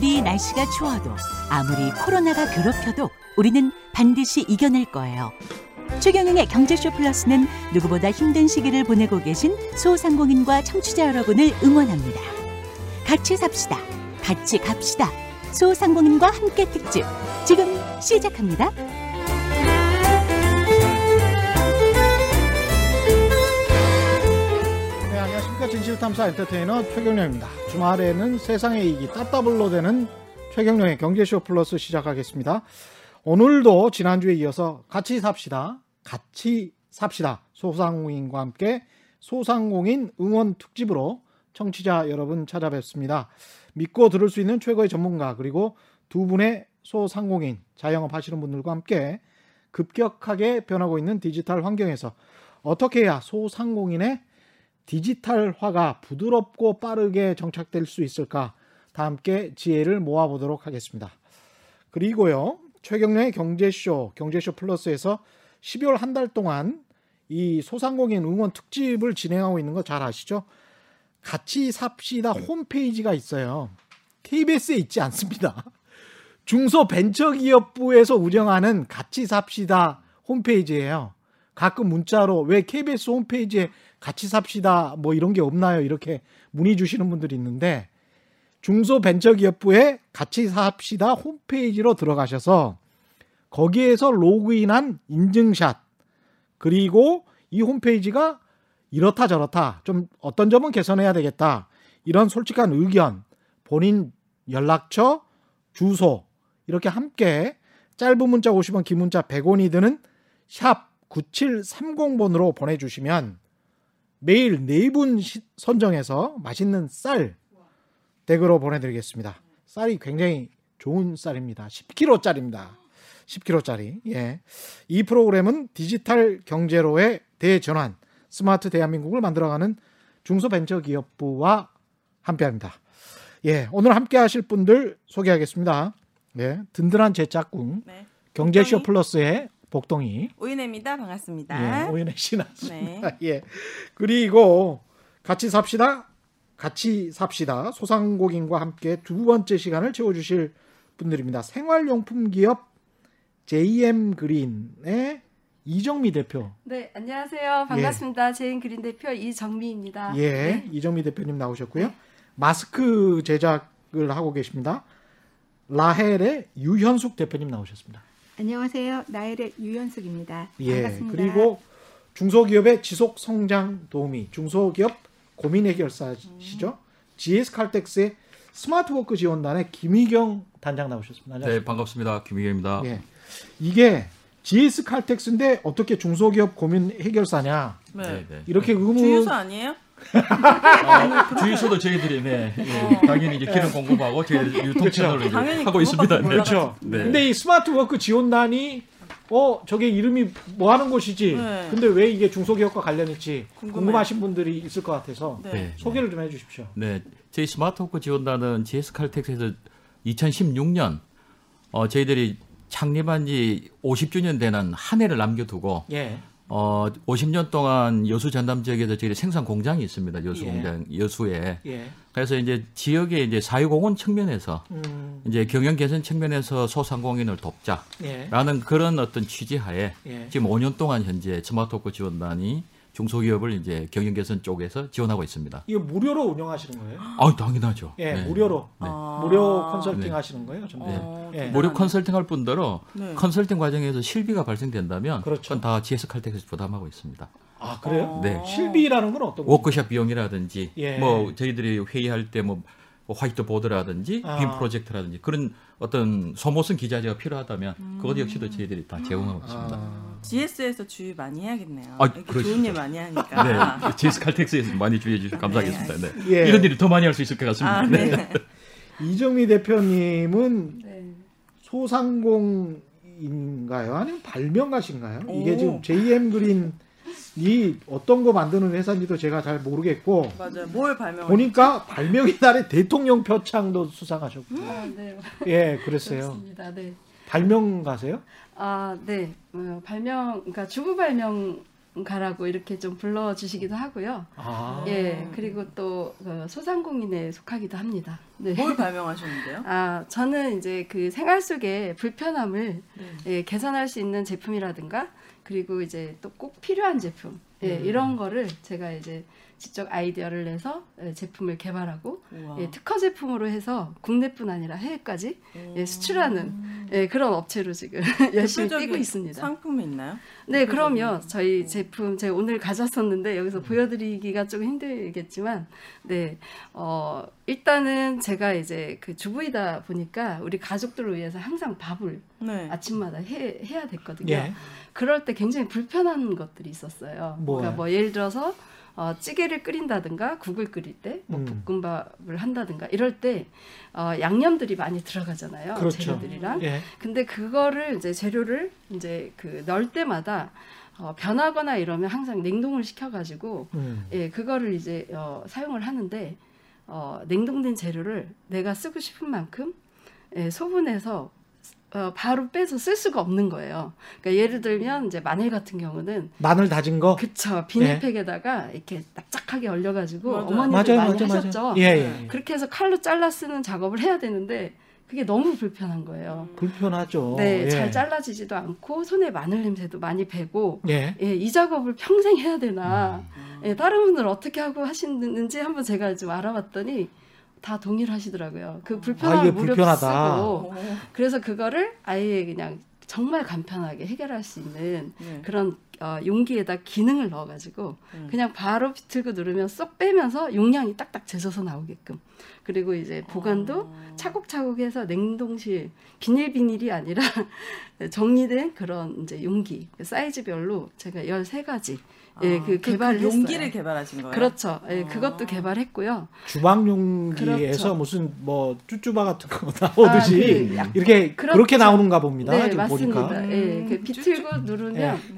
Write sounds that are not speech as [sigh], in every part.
아무리 날씨가 추워도 아무리 코로나가 괴롭혀도 우리는 반드시 이겨낼 거예요. 최경영의 경제쇼 플러스는 누구보다 힘든 시기를 보내고 계신 소상공인과 청취자 여러분을 응원합니다. 같이 삽시다. 같이 갑시다. 소상공인과 함께 특집 지금 시작합니다. 진실탐사 엔터테이너 최경령입니다. 주말에는 세상의 이익이 따따블로 되는 최경령의 경제쇼 플러스 시작하겠습니다. 오늘도 지난주에 이어서 같이 삽시다. 같이 삽시다. 소상공인과 함께 소상공인 응원 특집으로 청취자 여러분 찾아뵙습니다. 믿고 들을 수 있는 최고의 전문가 그리고 두 분의 소상공인 자영업 하시는 분들과 함께 급격하게 변하고 있는 디지털 환경에서 어떻게 해야 소상공인의 디지털화가 부드럽고 빠르게 정착될 수 있을까? 다 함께 지혜를 모아보도록 하겠습니다. 그리고요, 최경련의 경제쇼, 경제쇼 플러스에서 12월 한 달 동안 이 소상공인 응원 특집을 진행하고 있는 거 잘 아시죠? 같이 삽시다 홈페이지가 있어요. KBS에 있지 않습니다. 중소벤처기업부에서 운영하는 같이 삽시다 홈페이지예요. 가끔 문자로 왜 KBS 홈페이지에 같이 삽시다 뭐 이런 게 없나요? 이렇게 문의 주시는 분들이 있는데 중소벤처기업부에 같이 삽시다 홈페이지로 들어가셔서 거기에서 로그인한 인증샷 그리고 이 홈페이지가 이렇다 저렇다 좀 어떤 점은 개선해야 되겠다 이런 솔직한 의견 본인 연락처 주소 이렇게 함께 짧은 문자 50원 긴 문자 100원이 드는 샵 9730번으로 보내주시면 매일 네 분 선정해서 맛있는 쌀 댁으로 보내드리겠습니다. 쌀이 굉장히 좋은 쌀입니다. 10kg짜리입니다. 10kg짜리. 예. 이 프로그램은 디지털 경제로의 대전환, 스마트 대한민국을 만들어가는 중소벤처기업부와 함께합니다. 예, 오늘 함께하실 분들 소개하겠습니다. 예, 든든한 제 짝꿍 네. 경제쇼. 플러스의 복동이 오윤혜입니다. 반갑습니다. 예, 오윤혜 씨 나왔습니다. 네. 예. 그리고 같이 삽시다. 같이 삽시다. 소상공인과 함께 두 번째 시간을 채워주실 분들입니다. 생활용품 기업 JM 그린의 이정미 대표. 네, 안녕하세요. 반갑습니다. JM 그린 대표 이정미입니다. 예, 네. 이정미 대표님 나오셨고요. 마스크 제작을 하고 계십니다. 라헬의 유현숙 대표님 나오셨습니다. 안녕하세요. 라헬의 유현숙입니다. 예. 반갑습니다. 그리고 중소기업의 지속 성장 도우미, 중소기업 고민 해결사시죠. GS 칼텍스의 스마트워크 지원단의 김희경 단장 나오셨습니다. 네, 안녕하십니까? 반갑습니다. 김희경입니다. 예. 이게 GS 칼텍스인데 어떻게 중소기업 고민 해결사냐 네. 네, 네. 이렇게 의문 주유소 아니에요? 아, 주유소도 저희들이 네, 예, 당연히 이제 기름 공급하고 저희 유통 그렇죠. 채널을 이제 당연히 하고 있습니다. 네. 그렇죠. 네. 근데 이 스마트 워크 지원단이 어 저게 이름이 뭐 하는 곳이지. 네. 근데 왜 이게 중소기업과 관련 있지? 궁금해요. 궁금하신 분들이 있을 것 같아서 네. 네. 소개를 좀 해주십시오. 네, 저희 스마트 워크 지원단은 GS 칼텍스에서 2016년 어, 저희들이 창립한 지 50주년 되는 한 해를 남겨두고 예. 어, 50년 동안 여수 전남 지역에서 저희 생산 공장이 있습니다. 여수 예. 공장 여수에. 예. 그래서 이제 지역의 이제 사회공헌 측면에서 음. 이제 경영 개선 측면에서 소상공인을 돕자. 예. 라는 그런 어떤 취지하에 예. 지금 5년 동안 현재 스마트워크 지원단이 중소기업을 이제 경영 개선 쪽에서 지원하고 있습니다. 이거 무료로 운영하시는 거예요? 아, 당연하죠. 예, 네. 무료로. 아. 무료 컨설팅 네. 하시는 거예요? 전부? 어, 예. 대단하네. 무료 컨설팅 할 뿐더러 네. 컨설팅 과정에서 실비가 발생된다면 그렇죠. 그건 다 GS 칼텍스에서 부담하고 있습니다. 아, 그래요? 어. 네. 실비라는 건 어떤? 워크숍 비용이라든지 예. 뭐 저희들이 회의할 때뭐 화이트 보드라든지 아. 빔 프로젝트라든지 그런 어떤 소모성 기자재가 필요하다면 그것 역시도 저희들이 다 제공하고 있습니다. 아, GS에서 주유 많이 해야겠네요. 아. 좋은 일 많이 하니까. 네, GS 칼텍스에서 많이 주유해 주셔서 감사하겠습니다. 네. 예. 이런 일이 더 많이 할 수 있을 것 같습니다. 아, 네. 네. [laughs] 이정미 대표님은 네. 소상공인가요? 아니면 발명가신가요? 이게 오. 지금 JM 그린 이 어떤 거 만드는 회사인지도 제가 잘 모르겠고 맞아요. 뭘 발명? 보니까 발명의 달에 대통령 표창도 수상하셨고 아, 네. 예 그랬어요. 그렇습니다. 네. 발명가세요? 아, 네. 어, 발명, 그러니까 주부 발명 가라고 이렇게 좀 불러주시기도 하고요. 아. 예, 그리고 또 어, 소상공인에 속하기도 합니다. 네. 뭘 발명하셨는데요? 아, 저는 이제 그 생활 속의 불편함을 네. 예, 개선할 수 있는 제품이라든가 그리고 이제 또 꼭 필요한 제품 예, 음. 이런 거를 제가 이제 직접 아이디어를 내서 예, 제품을 개발하고. 예, 특허 제품으로 해서 국내뿐 아니라 해외까지 예, 수출하는 예, 그런 업체로 지금 [laughs] 열심히 뛰고 있습니다. 상품이 있나요? 네, 그러면 저희 제품 제가 오늘 가졌었는데 여기서 음. 보여드리기가 좀 힘들겠지만, 네, 어 일단은 제가 이제 그 주부이다 보니까 우리 가족들을 위해서 항상 밥을 네. 아침마다 해 해야 됐거든요. 예. 그럴 때 굉장히 불편한 것들이 있었어요. 뭐요? 그러니까 뭐 예를 들어서 어, 찌개를 끓인다든가 국을 끓일 때, 뭐 음. 볶음밥을 한다든가 이럴 때 어, 양념들이 많이 들어가잖아요. 그렇죠. 재료들이랑. 예. 근데 그거를 이제 재료를 이제 그 넣을 때마다 어, 변하거나 이러면 항상 냉동을 시켜가지고 음. 예 그거를 이제 어, 사용을 하는데 어, 냉동된 재료를 내가 쓰고 싶은 만큼 예, 소분해서 어, 바로 빼서 쓸 수가 없는 거예요. 그러니까 예를 들면 이제 마늘 같은 경우는 마늘 다진 거. 그쵸 비닐팩에다가 이렇게 납작하게 얼려가지고. 어머니들 맞아요, 많이 맞아요, 하셨죠. 맞아요. 예, 예. 예. 그렇게 해서 칼로 잘라 쓰는 작업을 해야 되는데 그게 너무 불편한 거예요. 불편하죠. 네, 예. 잘 잘라지지도 않고 손에 마늘 냄새도 많이 배고 예. 예, 이 작업을 평생 해야 되나? 음. 예, 다른 분들 어떻게 하고 하시는지 한번 제가 좀 알아봤더니 다 동일하시더라고요. 그 아, 불편함을 이게 무렵 불편하다. 쓰고 오. 그래서 그거를 아예 그냥 정말 간편하게 해결할 수 있는 네. 그런 어, 용기에다 기능을 넣어가지고 음. 그냥 바로 비틀고 누르면 쏙 빼면서 용량이 딱딱 재져서 나오게끔 그리고 이제 보관도 아. 차곡차곡해서 냉동실 비닐 비닐이 아니라 [laughs] 정리된 그런 이제 용기 그 사이즈별로 제가 13가지 예, 아, 그 개발을 용기를 했어요. 개발하신 거예요? 그렇죠. 예, 아. 그것도 개발했고요. 주방 용기에서 그렇죠. 무슨 뭐 쭈쭈바 같은 거 [laughs] 나오듯이 아, 그 약- 이렇게 그렇죠. 그렇게 나오는가 봅니다. 네, 지금 맞습니다. 보니까. 예, 그 음, 비틀고 누르면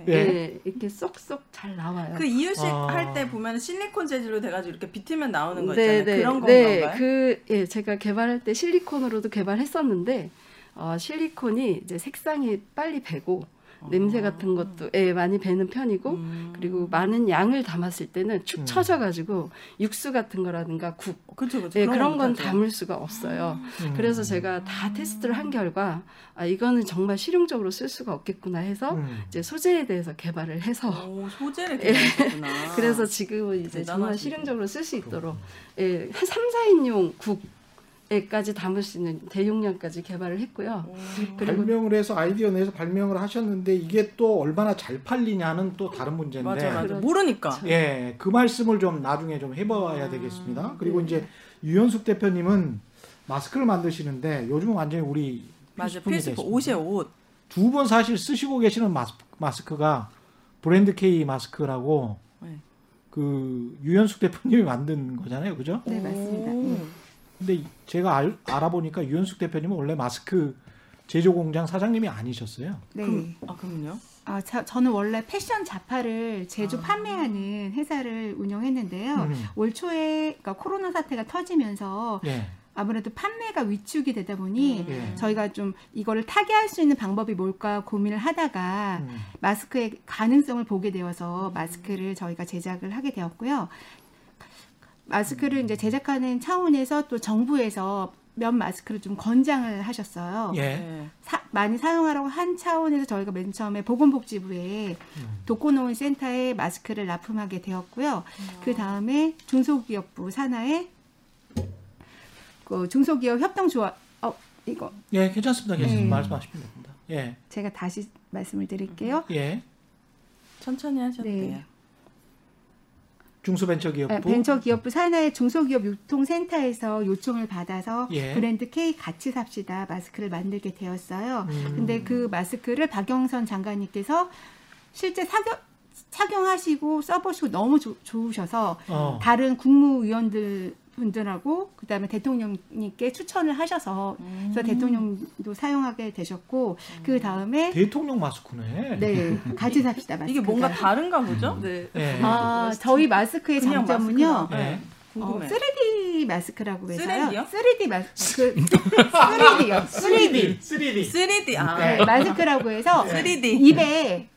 예. 예. 예. 이렇게 쏙쏙 잘 나와요. 그 이유식 아. 할때 보면 실리콘 재질로 돼가지고 이렇게 비틀면 나오는 거 네, 있잖아요. 그런 네, 건가요? 그 예, 제가 개발할 때 실리콘으로도 개발했었는데 어, 실리콘이 이제 색상이 빨리 배고 냄새 같은 것도 예, 많이 배는 편이고 아. 음. 그리고 많은 양을 담았을 때는 축 음. 처져 가지고 육수 같은 거라든가 국 그렇죠, 그렇죠. 예, 그런 그런 건건 못하죠. 담을 수가 없어요. 음. 그래서 제가 다 테스트를 한 결과 아, 이거는 정말 실용적으로 쓸 수가 없겠구나 해서 음. 이제 소재에 대해서 개발을 해서 오, 소재를 [laughs] 개발했구나. 그래서 지금은 이제 정말 대단하시네. 실용적으로 쓸 수 있도록 예, 한 3, 4인용 국 에까지 담을 수 있는 대용량까지 개발을 했고요. 그리고 발명을 해서 아이디어 내서 발명을 하셨는데 이게 또 얼마나 잘 팔리냐는 또 다른 문제인데. 맞아, 맞아. 그렇죠. 모르니까. 예, 그 말씀을 좀 나중에 좀 해봐야 되겠습니다. 그리고 이제 유현숙 대표님은 마스크를 만드시는데 요즘은 완전히 우리 맞아, 필수품이 필수품. 옷에 옷. 두번 사실 쓰시고 계시는 마스, 마스크 가 브랜드 K 마스크라고 네. 그 유현숙 대표님이 만든 거잖아요, 그죠? 네, 맞습니다. 오. 네. 근데 제가 알, 알아보니까 유현숙 대표님은 원래 마스크 제조 공장 사장님이 아니셨어요. 네. 그럼, 아, 그럼요? 아, 저, 저는 원래 패션 자파를 제조 아. 판매하는 회사를 운영했는데요. 음. 올 초에 그러니까 코로나 사태가 터지면서 예. 아무래도 판매가 위축이 되다 보니 예. 저희가 좀 이거를 타개할 수 있는 방법이 뭘까 고민을 하다가 음. 마스크의 가능성을 보게 되어서 마스크를 저희가 제작을 하게 되었고요. 마스크를 이제 제작하는 차원에서 또 정부에서 면 마스크를 좀 권장을 하셨어요. 예. 네. 사- 많이 사용하라고 한 차원에서 저희가 맨 처음에 보건복지부에 독거노인 센터에 마스크를 납품하게 되었고요. 그 다음에 중소기업부 산하에 그 중소기업 협동조합 어 이거 예, 괜찮습니다. 괜찮습니다. 네. 말씀하시면 됩니다. 예. 제가 다시 말씀을 드릴게요. 예. 천천히 하셔도 네. 돼요. 중소벤처기업부 네, 벤처기업부 산하의 중소기업 유통센터에서 요청을 받아서 예. 브랜드 K 같이 삽시다 마스크를 만들게 되었어요. 음. 근데 그 마스크를 박영선 장관님께서 실제 착용, 착용하시고 써보시고 너무 조- 좋으셔서 어. 다른 국무위원들 분들하고 그다음에 대통령님께 추천을 하셔서 그래서 음. 대통령도 사용하게 되셨고 그 다음에 대통령 마스크네. 네 같이 삽시다 마스크 이게 뭔가 다른가 보죠? 네. 예. 아 저희 마스크의 그냥 장점은요 마스크가. 예. 네. 어, 궁금해. 3D 마스크라고 해서요. 3D 요? 3D 마스크. 3D요. 3D. 3D. 3D 아 네, 마스크라고 해서 3D 입에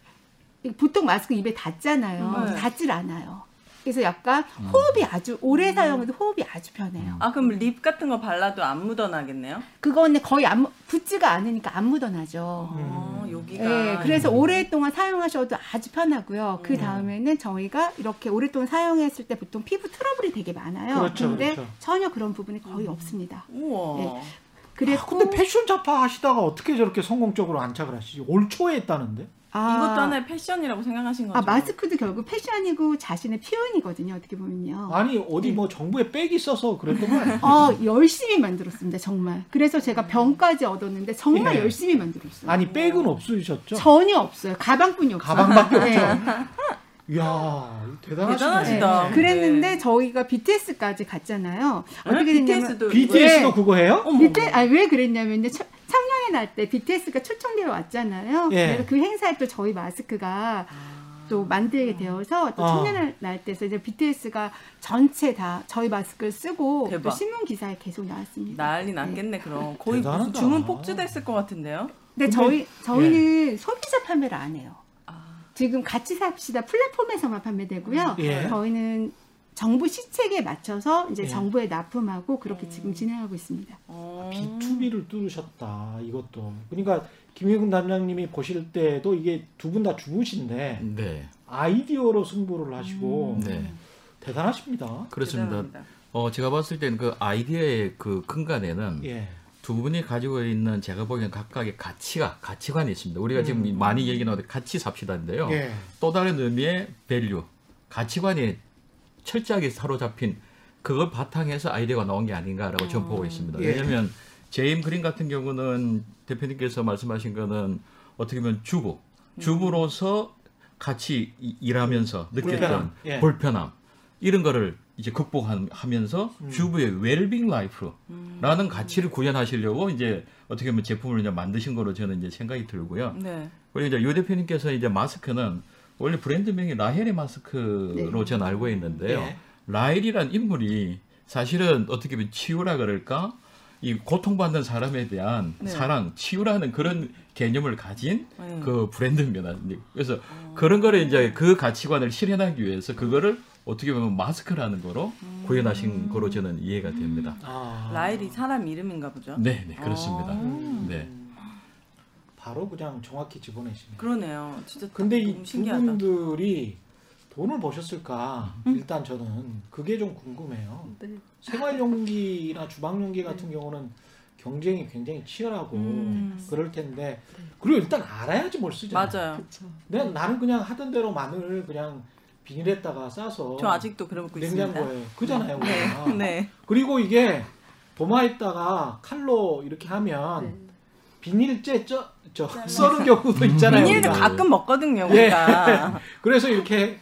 보통 마스크 입에 닿잖아요. 네. 닿질 않아요. 그래서 약간 호흡이 아주 오래 사용해도 호흡이 아주 편해요. 아 그럼 립 같은 거 발라도 안 묻어나겠네요? 그거는 거의 안 묻- 붙지가 않으니까 안 묻어나죠. 어, 여기가. 예, 그래서 오랫동안 사용하셔도 아주 편하고요. 음. 그 다음에는 저희가 이렇게 오랫동안 사용했을 때 보통 피부 트러블이 되게 많아요. 그렇죠, 근데 그렇죠. 전혀 그런 부분이 거의 없습니다. 우와. 예. 그래서 아, 근데 패션 잡화 하시다가 어떻게 저렇게 성공적으로 안착을 하시지? 올 초에 했다는데? 아, 이것도 하나의 패션이라고 생각하신 거죠? 아, 마스크도 결국 패션이고 자신의 표현이거든요. 어떻게 보면요. 아니 어디 네. 뭐 정부에 백이 있어서 그랬던 거 아니에요? 어, 열심히 만들었습니다. 정말. 그래서 제가 병까지 얻었는데 정말 예. 열심히 만들었어요. 아니 백은 없으셨죠? 전혀 없어요. 가방뿐이 없어요. 가방밖에 [laughs] 네. 없죠. 이야 대단하시네. 대단하시다. 네. 그랬는데 네. 저희가 BTS까지 갔잖아요. 어떻게 네? 됐냐면 BTS도 BTS도 네. 그거 해요? BTS, 아, 왜 그랬냐면요. 청- 청년의 날 때 BTS가 초청되어 왔잖아요. 예. 그래서 그 행사에 또 저희 마스크가 또 만들게 되어서 또 아. 청년의 날 때서 이제 BTS가 전체 다 저희 마스크를 쓰고 대박. 또 신문 기사에 계속 나왔습니다. 난리 났겠네 그럼. 거의 무슨 대단하다. 주문 폭주됐을 것 같은데요? 근데, 근데- 저희 저희는 소비자 판매를 안 해요. 아. 지금 같이 삽시다 플랫폼에서만 판매되고요. 예. 저희는 정부 시책에 맞춰서 이제 예. 정부에 납품하고 그렇게 지금 진행하고 있습니다. 어. B2B를 뚫으셨다 이것도. 그러니까 김희경 단장님이 보실 때도 이게 두 분 다 주부신데 네, 아이디어로 승부를 하시고 네, 대단하십니다. 그렇습니다. 대단합니다. 어, 제가 봤을 때는 그 아이디어의 그 근간에는 예. 두 분이 가지고 있는 제가 보기엔 각각의 가치가 가치관이 있습니다. 우리가 지금 음. 많이 얘기 나오는데 가치 삽시다인데요. 예. 또 다른 의미의 value, 가치관이 철저하게 사로잡힌 그걸 바탕해서 아이디어가 나온 게 아닌가라고 저는 보고 있습니다. 예. 왜냐하면 제임 그린 같은 경우는 대표님께서 말씀하신 거는 어떻게 보면 주부, 주부로서 같이 이- 일하면서 느꼈던 불편함, 예. 불편함 이런 거를 이제 극복하면서 음. 주부의 웰빙 life라는 가치를 구현하시려고 이제 어떻게 보면 제품을 이제 만드신 거로 저는 이제 생각이 들고요. 네. 그리고 이제 유 대표님께서 이제 마스크는 원래 브랜드명이 라헬의 마스크로 네. 저는 알고 있는데요. 예. 라헬이란 인물이 사실은 어떻게 보면 치유라 그럴까? 이 고통받는 사람에 대한 네. 사랑, 치유라는 그런 개념을 가진 네. 그 브랜드입니다. 그래서 그런 거를 이제 그 가치관을 실현하기 위해서 그거를 어떻게 보면 마스크라는 거로 구현하신 거로 저는 이해가 됩니다. 아. 라일이 사람 이름인가 보죠? 네, 네, 그렇습니다. 아. 네. 바로 그냥 정확히 집어내시네. 그러네요. 진짜 근데 이. 분들이 돈을 버셨을까? 음. 일단 저는 그게 좀 궁금해요. 네. 생활용기나 [laughs] 주방용기 같은 경우는 경쟁이 굉장히 치열하고 음. 그럴 텐데 그리고 일단 알아야지 뭘 쓰잖아요. 맞아요. 내가 나는 그냥 하던 대로 마늘 그냥 비닐에다가 싸서 저 아직도 그러고 있습니다. 냉장고에 그잖아요. 네. 우리가. [laughs] 네. 그리고 이게 도마에다가 칼로 이렇게 하면 네. 비닐째 쪄, 저 [laughs] 썰은 경우도 있잖아요. 비닐도 우리가. 가끔 먹거든요, 예. 우리가. [laughs] 그래서 이렇게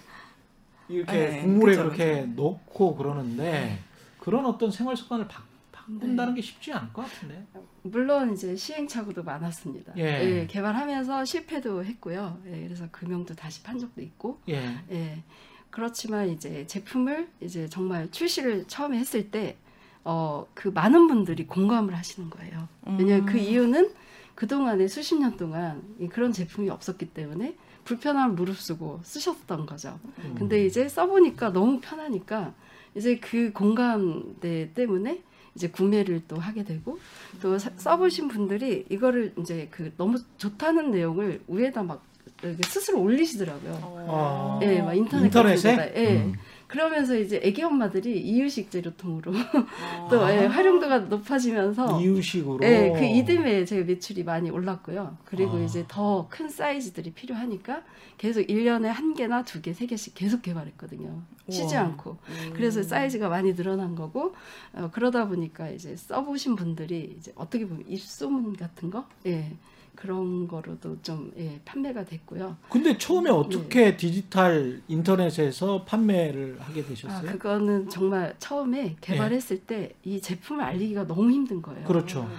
이렇게 네, 국물에 그죠, 그렇게. 넣고 그러는데 그런 어떤 생활 습관을 바, 바꾼다는 네. 게 쉽지 않을 것 같은데. 물론 이제 시행착오도 많았습니다. 예. 예, 개발하면서 실패도 했고요. 예, 그래서 금융도 다시 판 적도 있고. 예. 예. 그렇지만 이제 제품을 이제 정말 출시를 처음에 했을 때, 어, 그 많은 분들이 공감을 하시는 거예요. 왜냐하면 그 음. 이유는 그동안에 수십 년 동안 이 그런 제품이 없었기 때문에 불편함을 무릅쓰고 쓰셨던 거죠. 음. 근데 이제 써보니까 너무 편하니까 이제 그 공감대 때문에 이제 구매를 또 하게 되고 또 사- 써보신 분들이 이거를 이제 그 너무 좋다는 내용을 위에다 막 이렇게 스스로 올리시더라고요. 어. 예, 막 인터넷 인터넷에? 예. 음. 그러면서 이제 애기 엄마들이 이유식 재료통으로 어. [laughs] 또 예, 활용도가 높아지면서 이유식으로. 예, 그 이듬해 제 매출이 많이 올랐고요. 그리고 아. 이제 더 큰 사이즈들이 필요하니까 계속 1년에 한 개나 두 개, 세 개씩 계속 개발했거든요. 쉬지. 않고. 음. 그래서 사이즈가 많이 늘어난 거고 어, 그러다 보니까 이제 써보신 분들이 이제 어떻게 보면 입소문 같은 거, 예 그런 거로도 좀 예, 판매가 됐고요. 근데 처음에 네. 어떻게 디지털 인터넷에서 판매를 하게 아 되셨어요? 그거는 정말 처음에 개발했을 때 이 제품을 알리기가 너무 힘든 거예요. 그렇죠.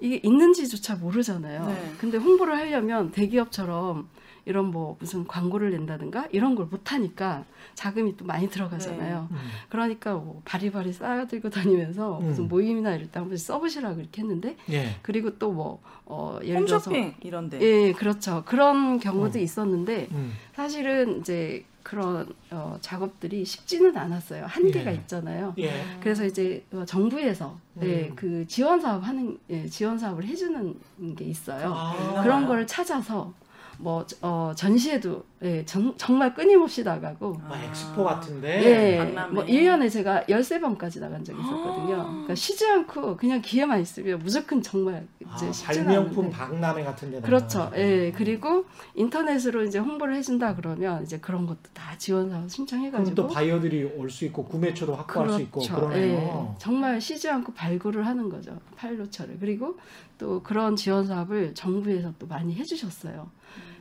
이게 있는지조차 모르잖아요. 네. 근데 홍보를 하려면 대기업처럼 이런 뭐 무슨 광고를 낸다든가 이런 걸 못 하니까 자금이 또 많이 들어가잖아요. 음. 그러니까 뭐 바리바리 쌓아들고 다니면서 음. 무슨 모임이나 이럴 때 한 번씩 써보시라고 이렇게 했는데 예. 그리고 또 뭐 어, 예를 들어서 홈쇼핑 이런데. 예, 그렇죠. 그런 경우도 어. 있었는데 음. 사실은 이제 그런 어, 작업들이 쉽지는 않았어요. 한계가 예. 있잖아요. 예. 그래서 이제 어, 정부에서 예, 음. 그 지원 사업 하는 예, 지원 사업을 해주는 게 있어요. 아. 그런 걸 찾아서 뭐 어, 전시회도 예, 정, 정말 끊임없이 나가고 뭐 엑스포 같은데. 예, 박람회. 뭐 1년에 제가 13번까지 나간 적이 있었거든요. 그러니까 쉬지 않고 그냥 기회만 있으면 무조건 정말 이제 아, 발명품. 박람회 같은 데 그렇죠. 예. 그리고 인터넷으로 이제 홍보를 해 준다 그러면 이제 그런 것도 다 지원 사업 그럼 신청해 가지고 또 바이어들이 올 수 있고 구매처도 확보할 수 있고 그러네요. 예. 정말 쉬지 않고 발굴을 하는 거죠. 파일로처를. 그리고 또 그런 지원 사업을 정부에서 또 많이 해 주셨어요.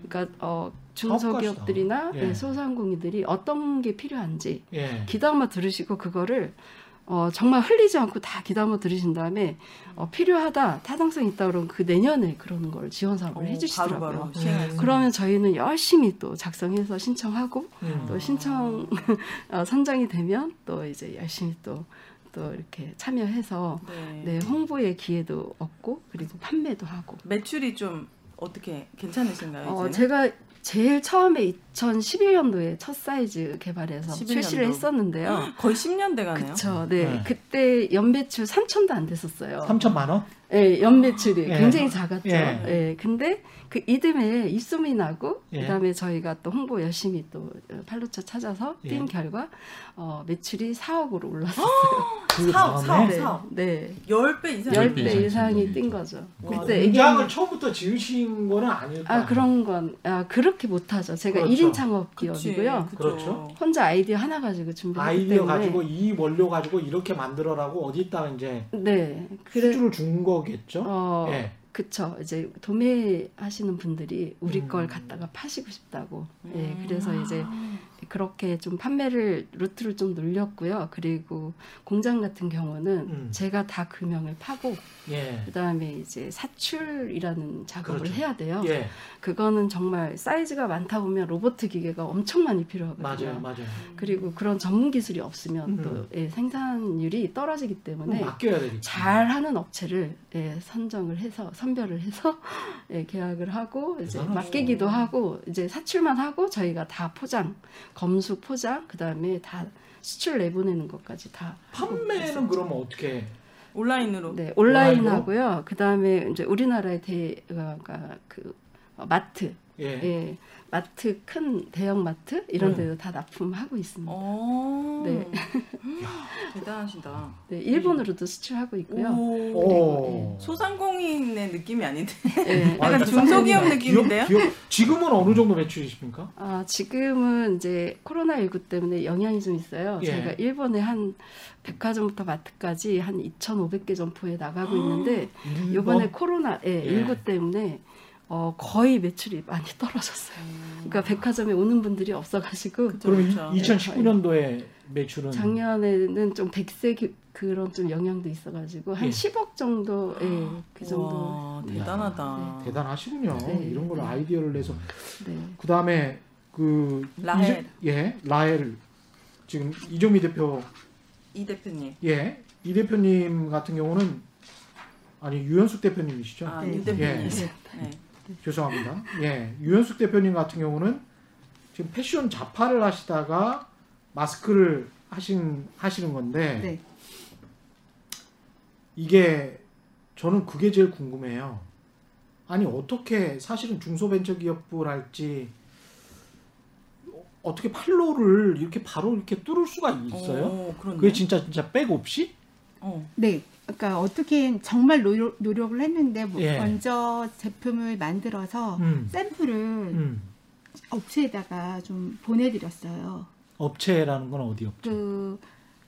그러니까 어, 중소기업들이나 사업가시다. 예. 예, 소상공인들이 어떤 게 필요한지 예. 귀담아 들으시고 그거를 어, 정말 흘리지 않고 다 귀담아 들으신 다음에 어, 필요하다 타당성 있다 그러면 그 내년에 그런 걸 지원 사업을 어, 해주시더라고요. 바로 바로 시행할 수 그러면 저희는 열심히 또 작성해서 신청하고 음. 또 신청 [laughs] 어, 선정이 되면 또 이제 열심히 또또 이렇게 참여해서 네. 네 홍보의 기회도 얻고 그리고 판매도 하고 매출이 좀 어떻게 괜찮으신가요? 어? 제가 제일 처음에 2011년도에 첫 사이즈 개발해서 11년도. 출시를 했었는데요. [gasps] 거의 10년 돼가네요. 그쵸. 네. 네. 그때 연매출 3천도 안 됐었어요. 3천만 원? 예, 연매출이 예. 굉장히 작았죠. 예. 예. 근데 그 이듬해 입소문이 나고 예. 그다음에 저희가 또 홍보 열심히 또 팔로차 찾아서 뛴 예. 결과 어, 매출이 4억으로 올랐어요. [gasps] 그 사업, 다음에 사업, 네. 사업. 네. 10배 이상. 10배 이상 이상이 진짜. 뛴 거죠. 와, 그때 애기 공장을 처음부터 지으신 거는 아닐 거예요. 아, 그런 건 아, 그렇게 못 하죠. 제가 그렇죠. 1인 창업 기업이고요. 그렇죠. 혼자 아이디어 하나 가지고 준비했기 아이디어 때문에 가지고 이 원료 가지고 이렇게 만들어라고 어디다가 이제 네. 그래 수주를 준 거겠죠. 어, 예. 그쵸. 이제 도매하시는 분들이 우리 음. 걸 갖다가 파시고 싶다고. 예, 음. 그래서 이제 그렇게 좀 판매를 루트를 좀 늘렸고요. 그리고 공장 같은 경우는 음. 제가 다 금형을 파고 예. 그다음에 이제 사출이라는 작업을 그렇죠. 해야 돼요. 예. 그거는 정말 사이즈가 많다 보면 로봇 기계가 엄청 많이 필요하거든요. 맞아요. 맞아요. 그리고 그런 전문 기술이 없으면 음. 또 예, 생산율이 떨어지기 때문에 맡겨야 되겠죠. 잘하는 업체를 예, 선정을 해서 선별을 해서 [laughs] 예, 계약을 하고 이제. 맡기기도 하고 이제 사출만 하고 저희가 다 포장, 검수 포장 그다음에 다 수출 내보내는 것까지 다 판매는. 그러면 어떻게? 온라인으로. 네 온라인 온라인으로? 하고요. 그다음에 이제 우리나라의 대가 그 어, 마트 예. 예, 마트 큰 대형 마트 이런 네. 데도 다 납품하고 있습니다. 어. 네. [laughs] 대단하시다. 네, 일본으로도 수출하고 있고요. 오. 네. 소상공인의 느낌이 아닌데. 네. [laughs] 아, 약간 중소기업 기업- 느낌인데요? 기업- 지금은 어느 정도 매출이십니까? 아, 지금은 이제 코로나19 때문에 영향이 좀 있어요. 예. 제가 일본에 한 백화점부터 마트까지 한 2,500개 점포에 나가고 있는데 이번에 코로나 예. 19 때문에 어, 거의 매출이 많이 떨어졌어요. 그러니까 백화점에 오는 분들이 없어가지고 그쵸, 그럼 그쵸. 2019년도에 매출은 작년에는 좀 백세 기- 그런 좀 영향도 있어가지고 한 예. 10억 정도, 예, 그 정도. 와, 대단하다. 대단하시군요. 네. 이런 걸 네. 아이디어를 내서 네. 그 다음에 그 라헬. 예 라헬 지금 이종미 대표 이 대표님. 예 이 대표님 같은 경우는 아니 유현숙 대표님이시죠? 아, 네. 이 대표님. 예. 네. 죄송합니다. 예 유현숙 대표님 같은 경우는 지금 패션 자파를 하시다가 마스크를 하신 하시는 건데 네. 이게 저는 그게 제일 궁금해요. 아니 어떻게 사실은 중소벤처기업부랄지 어떻게 팔로를 이렇게 바로 이렇게 뚫을 수가 있어요? 어. 그게 진짜 진짜 백 없이? 어. 네. 그러니까 어떻게 정말 노력, 노력을 했는데 뭐 예. 먼저 제품을 만들어서 음. 샘플을 음. 업체에다가 좀 보내드렸어요. 업체라는 건 어디 업체? 그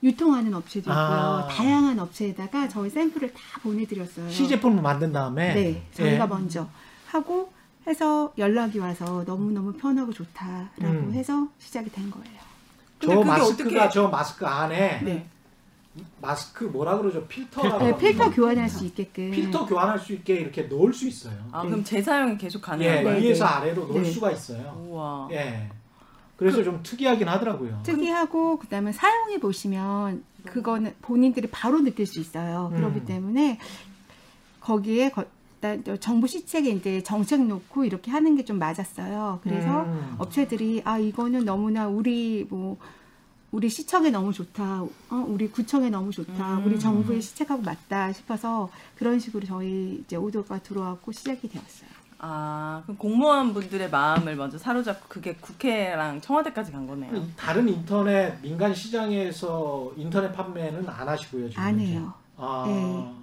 유통하는 업체도 있고요. 아. 다양한 업체에다가 저희 샘플을 다 보내드렸어요. 시제품을 만든 다음에 네, 저희가 예. 먼저 하고 해서 연락이 와서 너무 너무 편하고 좋다라고 음. 해서 시작이 된 거예요. 저 마스크가 어떻게- 저 마스크 안에 네. 마스크 뭐라 그러죠? 필터라고. 네, 필터? 교환할 수 있게끔. 필터 교환할 수 있게 이렇게 넣을 수 있어요. 아 네. 그럼 재사용이 계속 예, 가능한 거예요? 네, 위에서 네. 아래로 넣을 네. 수가 있어요. 우와. 예. 그래서 좀 특이하긴 하더라고요. 특이하고 그다음에 사용해 보시면 그거는 본인들이 바로 느낄 수 있어요. 음. 그렇기 때문에 거기에 거- 정부 시책에 이제 정책 놓고 이렇게 하는 게 좀 맞았어요. 그래서 음. 업체들이 아 이거는 너무나 우리 뭐 우리 시청에 너무 좋다, 어, 우리 구청에 너무 좋다, 음. 우리 정부의 시책하고 맞다 싶어서 그런 식으로 저희 이제 오더가 들어왔고 시작이 되었어요. 아 그럼 공무원분들의 마음을 먼저 사로잡고 그게 국회랑 청와대까지 간 거네요. 다른 인터넷 민간 시장에서 인터넷 판매는 안 하시고요. 지금 안? 해요. 아. 네.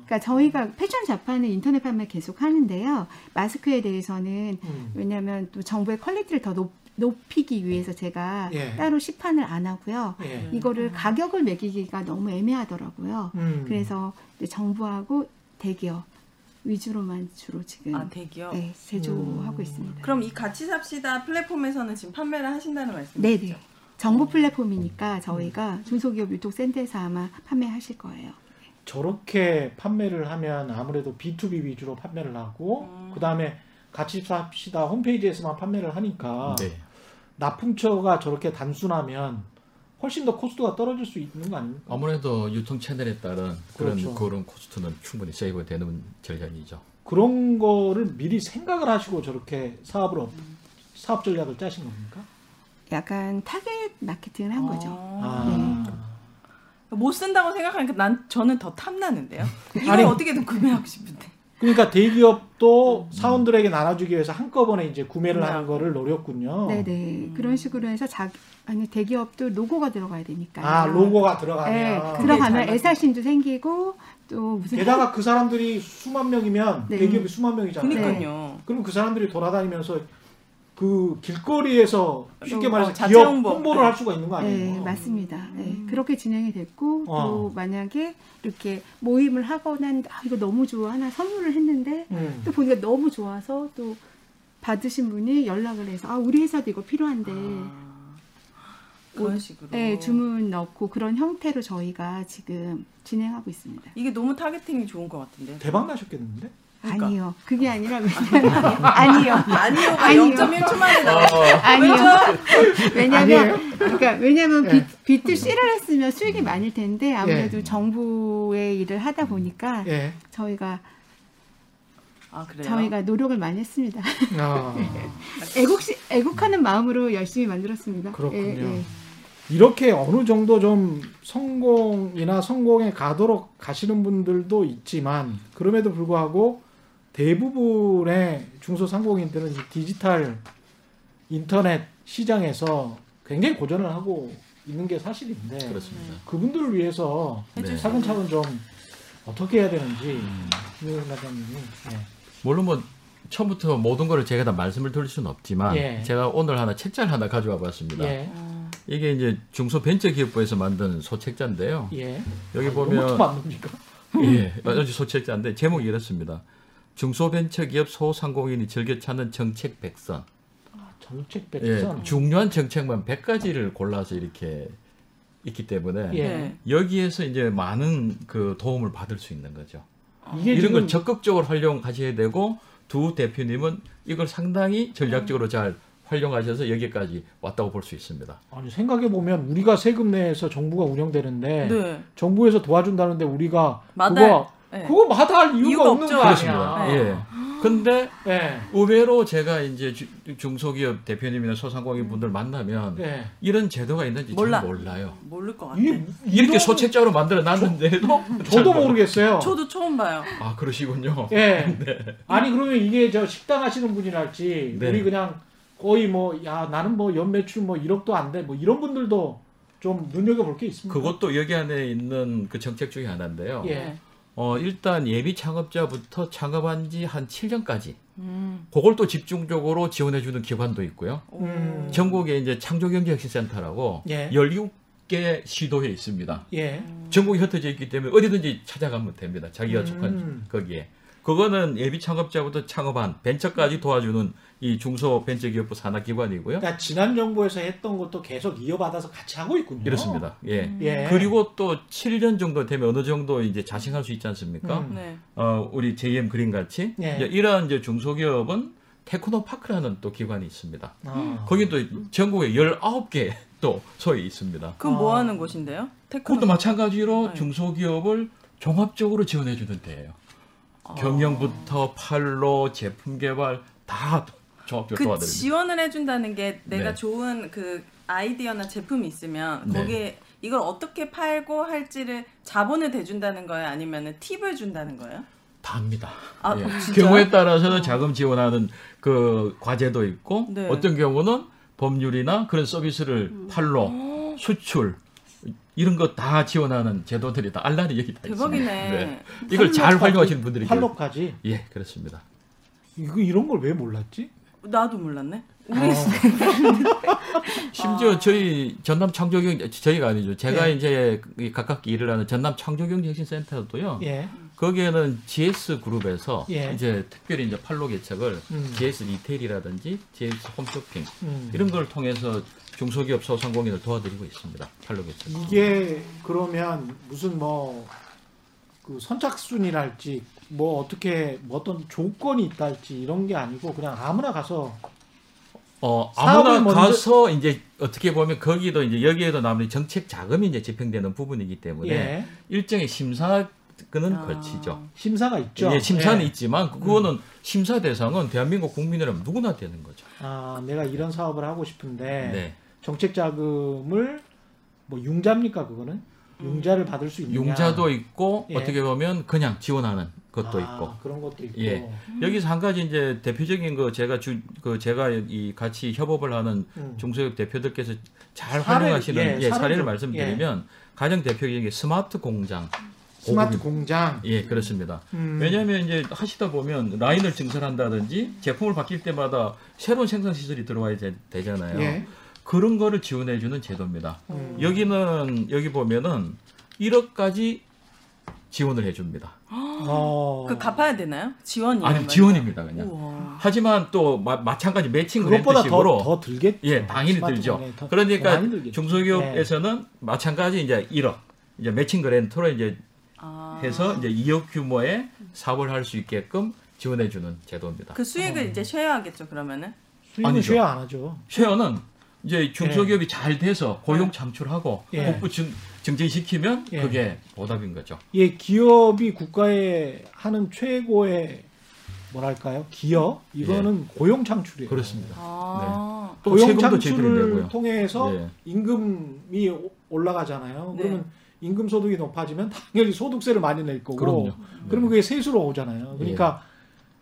그러니까 저희가 패션 잡화는 인터넷 판매 계속 하는데요. 마스크에 대해서는 음. 왜냐하면 또 정부의 quality를 더 높, 높이기 위해서 제가 예. 따로 시판을 안 하고요. 예. 이거를 가격을 매기기가 너무 애매하더라고요. 음. 그래서 정부하고 대기업 위주로만 주로 지금 아 대기업. 네, 제조하고 음. 있습니다. 그럼 이 같이 삽시다 플랫폼에서는 지금 판매를 하신다는 말씀이시죠? 네네. 정부 플랫폼이니까 저희가 중소기업 유통센터에서 아마 판매하실 거예요. 저렇게 판매를 하면 아무래도 B2B 위주로 판매를 하고 음. 그 다음에 같이 삽시다 홈페이지에서만 판매를 하니까 네. 납품처가 저렇게 단순하면 훨씬 더 코스트가 떨어질 수 있는 거 아닙니까? 아무래도 유통 채널에 따른 그런 그렇죠. 그런 코스트는 충분히 save 되는 전략이죠. 그런 거를 미리 생각을 하시고 저렇게 사업을 업- 사업 전략을 짜신 겁니까? 약간 타겟 마케팅을 한 거죠. 아. 아. 못 산다고 생각하니까 난 저는 더 탐나는데요. [laughs] 이걸 아니. 어떻게든 구매하고 싶은데. 그러니까 대기업도 사원들에게 나눠주기 위해서 한꺼번에 이제 구매를 음. 하는 거를 노렸군요. 네네. 그런 식으로 해서 자 아니 대기업도 로고가 들어가야 되니까. 아 로고가 네, 들어가면 잘 들어가면 맞습니다. 애사심도 생기고 또 무슨 게다가 그 사람들이 수만 명이면 네. 대기업이 수만 명이잖아요. 그니까요. 그럼 그 사람들이 돌아다니면서 그 길거리에서 쉽게 어, 말해서 자체 기업 홍보. 홍보를 네. 할 수가 있는 거 아니에요? 네, 맞습니다. 네, 음. 그렇게 진행이 됐고 어. 또 만약에 이렇게 모임을 하거나 아, 이거 너무 좋아 하나 선물을 했는데 음. 또 보니까 너무 좋아서 또 받으신 분이 연락을 해서 아 우리 회사도 이거 필요한데 아, 그런 식으로. 네, 주문 넣고 그런 형태로 저희가 지금 진행하고 있습니다. 이게 너무 타겟팅이 좋은 것 같은데. 대박 나셨겠는데? 그러니까. 아니요, 그게 아니라 [laughs] 왜냐면 아니요, 아니요가 아니요. 0.1초 만에 나와. 아니요. 그렇죠? 왜냐면 그러니까 왜냐면 예. 비, B2C를 했으면 수익이 많을 텐데 아무래도 예. 정부의 일을 하다 보니까 예. 저희가 아 그래요? 저희가 노력을 많이 했습니다. 아, [laughs] 애국시 애국하는 마음으로 열심히 만들었습니다. 그렇군요. 예, 예. 이렇게 어느 정도 좀 성공이나 성공에 가도록 가시는 분들도 있지만 그럼에도 불구하고 대부분의 중소상공인들은 이 디지털 인터넷 시장에서 굉장히 고전을 하고 있는 게 사실인데 그렇습니다. 그분들을 위해서 네. 차근차근 좀 어떻게 해야 되는지 음. 예. 물론 뭐 처음부터 모든 거를 제가 다 말씀을 드릴 수는 없지만 예. 제가 오늘 하나 책자를 하나 가져와 봤습니다. 예. 어, 이게 이제 중소벤처기업부에서 만든 소책자인데요. 예. 여기 아, 보면? 예, 소책자인데 제목이 이렇습니다. 중소벤처기업 소상공인이 즐겨 찾는 정책 백선. 정책 예, 백선. 중요한 정책만 100가지를 골라서 이렇게 있기 때문에 예. 네. 여기에서 이제 많은 그 도움을 받을 수 있는 거죠. 이게 이런 걸 지금 적극적으로 활용하셔야 되고 두 대표님은 이걸 상당히 전략적으로 잘 활용하셔서 여기까지 왔다고 볼 수 있습니다. 아니 생각해 보면 우리가 세금 내서 정부가 운영되는데 네. 정부에서 도와준다는데 우리가 마다할- 그거 네. 그거 마다할 이유가, 이유가 없는 없죠. 거 그렇습니다. 아니야. 네. 예. 근데 예. 의외로 제가 이제 주- 중소기업 대표님이나 소상공인 분들 만나면 예. 이런 제도가 있는지 몰라. 잘 몰라요. 모를 것 같아. 이, 이렇게 소책자로 만들어 놨는데도 잘 저도. 모르겠어요. 저도 처음 봐요. 아 그러시군요. 예. [laughs] 아니 그러면 이게 저 식당 하시는 분이랄지 네. 우리 그냥 거의 뭐 야 나는 뭐 연매출 뭐 1억도 안 돼 뭐 이런 분들도 좀 눈여겨 볼 게 있습니다. 그것도 여기 안에 있는 그 정책 중에 하나인데요. 예. 어, 일단 예비 창업자부터 창업한 지 한 7년까지 음. 그걸 또 집중적으로 지원해 주는 기관도 있고요. 음. 전국에 이제 창조경제혁신센터라고 예. 17개 시도에 있습니다. 예. 전국에 흩어져 있기 때문에 어디든지 찾아가면 됩니다. 자기가 음. 속한 거기에. 그거는 예비 창업자부터 창업한 벤처까지 도와주는 이 중소 벤처기업부 산하기관이고요. 그러니까 지난 정부에서 했던 것도 계속 이어받아서 같이 하고 있군요. 이렇습니다. 예. 예. 그리고 또 7년 정도 되면 어느 정도 이제 자생할 수 있지 않습니까? 음. 네. 어, 우리 JM 그린 같이 예. 이제 이러한 이제 중소기업은 테크노파크라는 또 기관이 있습니다. 아. 거기 또 전국에 19개 또 소위 있습니다. 그럼 뭐 아. 하는 곳인데요? 테크노. 그것도 마찬가지로 네. 중소기업을 종합적으로 지원해 주는 데예요. 아. 경영부터 판로, 제품 개발 다 종합적으로 그 도와드립니다. 지원을 해준다는 게 내가 네. 좋은 그 아이디어나 제품이 있으면 네. 거기에 이걸 어떻게 팔고 할지를 자본을 대준다는 거예요? 아니면 팁을 준다는 거예요? 다 합니다. 아, 예. 경우에 따라서는 자금 지원하는 그 과제도 있고 네. 어떤 경우는 법률이나 그런 서비스를 음. 팔로 수출 이런 거 다 지원하는 제도들이 다 알라리 여기 다 대박이네. 있습니다. 이걸 잘 활용하시는 분들이. 팔로까지 예, 그렇습니다. 이거 이런 걸 왜 몰랐지? 나도 몰랐네. 우리 어. [laughs] 심지어 저희 전남 창조경 저희가 아니죠. 제가 예. 이제 이 각각 일을 하는 전남 창조경제혁신센터도요. 예. 거기에는 GS 그룹에서 예. 이제 특별히 이제 판로 개척을 음. GS 리테일이라든지 GS 홈쇼핑 음. 이런 걸 통해서 중소기업 소상공인을 도와드리고 있습니다. 판로 개척. 이게 그러면 무슨 뭐 그 선착순이랄지 뭐 어떻게 뭐 어떤 조건이 있달지 이런 게 아니고 그냥 아무나 가서 어, 아무나 먼저- 가서 이제 어떻게 보면 거기도 이제 여기에도 남는 정책 자금이 이제 집행되는 부분이기 때문에 예. 일정의 심사 는 아. 거치죠. 심사가 있죠. 예, 심사는 예. 있지만 그거는 심사 대상은 대한민국 국민이라면 누구나 되는 거죠. 아, 내가 이런 사업을 하고 싶은데 네. 정책 자금을 뭐 융자입니까 그거는? 융자를 받을 수 있느냐? 융자도 있고 예. 어떻게 보면 그냥 지원하는 것도 아, 있고. 그런 것도 있고. 예. 여기서 한 가지 이제 대표적인 거 제가 주 그 제가 이 같이 협업을 하는 음. 중소기업 대표들께서 잘 사례, 활용하시는 예, 예, 사례를 말씀드리면 가장 대표적인 게 스마트 공장. 스마트 공장. 예, 그렇습니다. 음. 왜냐하면 이제 하시다 보면 라인을 증설한다든지 제품을 바뀔 때마다 새로운 생산 시설이 들어와야 되, 잖아요 예. 그런 거를 지원해 주는 제도입니다. 음. 여기는 여기 보면은 1억까지 지원을 해 줍니다. 어. 그 갚아야 되나요? 지원이에요? 아니 지원입니다 그냥. 우와. 하지만 또 마, 마찬가지 매칭 그것보다 펀드식으로 더, 더 들겠죠. 예, 당연히 들죠. 더- 더 그러니까. 중소기업에서는 마찬가지 이제 1억 이제 매칭 그랜트로 이제 아. 해서 이제 2억 규모의 사업을 할 수 있게끔 지원해 주는 제도입니다. 그 수익을 이제 쉐어하겠죠 그러면은? 수익은. 쉐어 안 하죠. 쉐어는 이제 중소기업이 잘 돼서 고용 창출하고 예. 복부 증, 증진시키면 예. 그게 보답인 거죠. 예, 기업이 국가에 하는 최고의 뭐랄까요? 기업 이거는 고용 창출이에요. 예. 그렇습니다. 아. 또 고용 창출을. 통해서 예. 임금이 오- 올라가잖아요. 네. 그러면 임금 소득이 높아지면 당연히 소득세를 많이 낼 거고 그럼요. 그러면 그게 세수로 오잖아요. 그러니까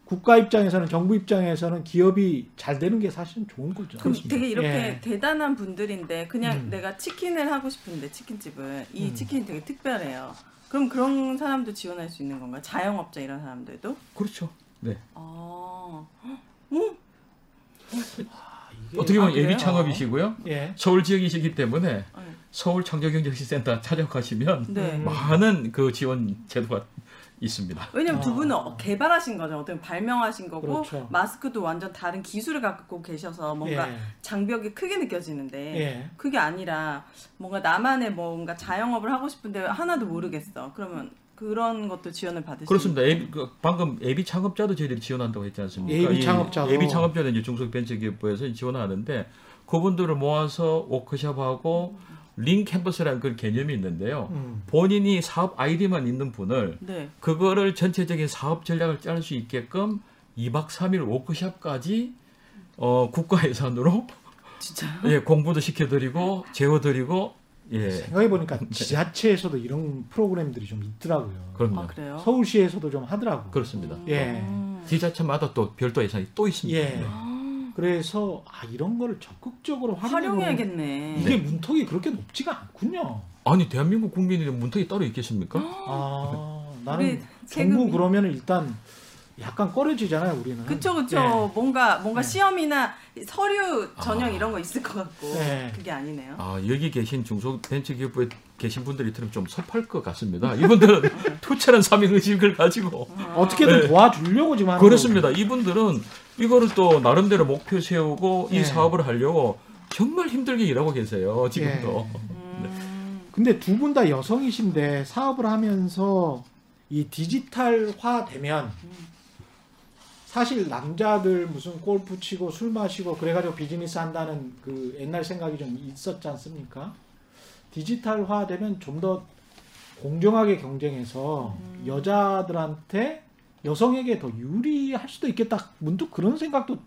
국가 입장에서는 정부 입장에서는 기업이 잘 되는 게 사실은 좋은 거죠. 그럼 되게 이렇게 예. 대단한 분들인데 그냥 음. 내가 치킨을 하고 싶은데 치킨집을 이 음. 치킨이 되게 특별해요. 그럼 그런 사람도 지원할 수 있는 건가요? 자영업자 이런 사람들도? 그렇죠. 네. 아. 오? 이게- 어떻게 보면 아? 예비 창업이시고요. 예. 서울 지역이시기 때문에 네. 서울 창조경제혁신센터 찾아가시면 네. 음. 많은 그 지원 제도가 있습니다. 왜냐면 두 아. 분은 어- 개발하신 거죠. 어떻게 발명하신 거고 그렇죠. 마스크도 완전 다른 기술을 갖고 계셔서 뭔가 예. 장벽이 크게 느껴지는데 예. 그게 아니라 뭔가 나만의 뭔가 자영업을 하고 싶은데 하나도 모르겠어. 그러면 그런 것도 지원을 수 그렇습니다. 예비, 그 방금 예비 창업자도 저희들이 지원한다고 했지 않습니까? 예비 이 창업자도. 예비 창업자는 이제 중소벤처기업부에서 지원하는데 그분들을 모아서 워크숍하고 링 캠퍼스라는 그 개념이 있는데요. 음. 본인이 사업 아이디만 있는 분을 네. 그거를 전체적인 사업 전략을 짤 수 있게끔 2박 3일 워크숍까지 어, 국가 예산으로 진짜요? [laughs] 예, 공부도 시켜드리고 재워드리고 예, 생각해 보니까 지자체에서도 이런 프로그램들이 좀 있더라고요. 그럼요. 아 그래요? 서울시에서도 좀 하더라고. 그렇습니다. 예. 음. 지자체마다 또 별도 예산이 또 있습니다. 예. 네. 그래서 아 이런 거를 적극적으로 활용해 활용해야겠네. 이게 문턱이 그렇게 높지가 않군요. 아니 대한민국 국민이 문턱이 따로 있겠습니까? 아 [laughs] 나는 정부 그러면 일단 약간 꺼려지잖아요, 우리는. 그쵸 그쵸 네. 뭔가 뭔가 네. 시험이나 서류 전형 아. 이런 거 있을 것 같고 네. 그게 아니네요. 아, 여기 계신 중소벤처기업부에 계신 분들이 들으면 좀 섭할 것 같습니다. 이분들은 [laughs] 투철한 사명의식을 가지고 어떻게든 네. 도와주려고 지금 하는 그렇습니다. 이분들은 이거를 또 나름대로 목표 세우고 네. 이 사업을 하려고 정말 힘들게 일하고 계세요. 지금도. [laughs] 음, 근데 두 분 다 여성이신데 사업을 하면서 이 디지털화 되면 사실 남자들 무슨 골프 치고 술 마시고 그래가지고 비즈니스 한다는 그 옛날 생각이 좀 있었지 않습니까? 디지털화 되면 좀 더 공정하게 경쟁해서 여자들한테 여성에게 더 유리할 수도 있겠다. 문득 그런 생각도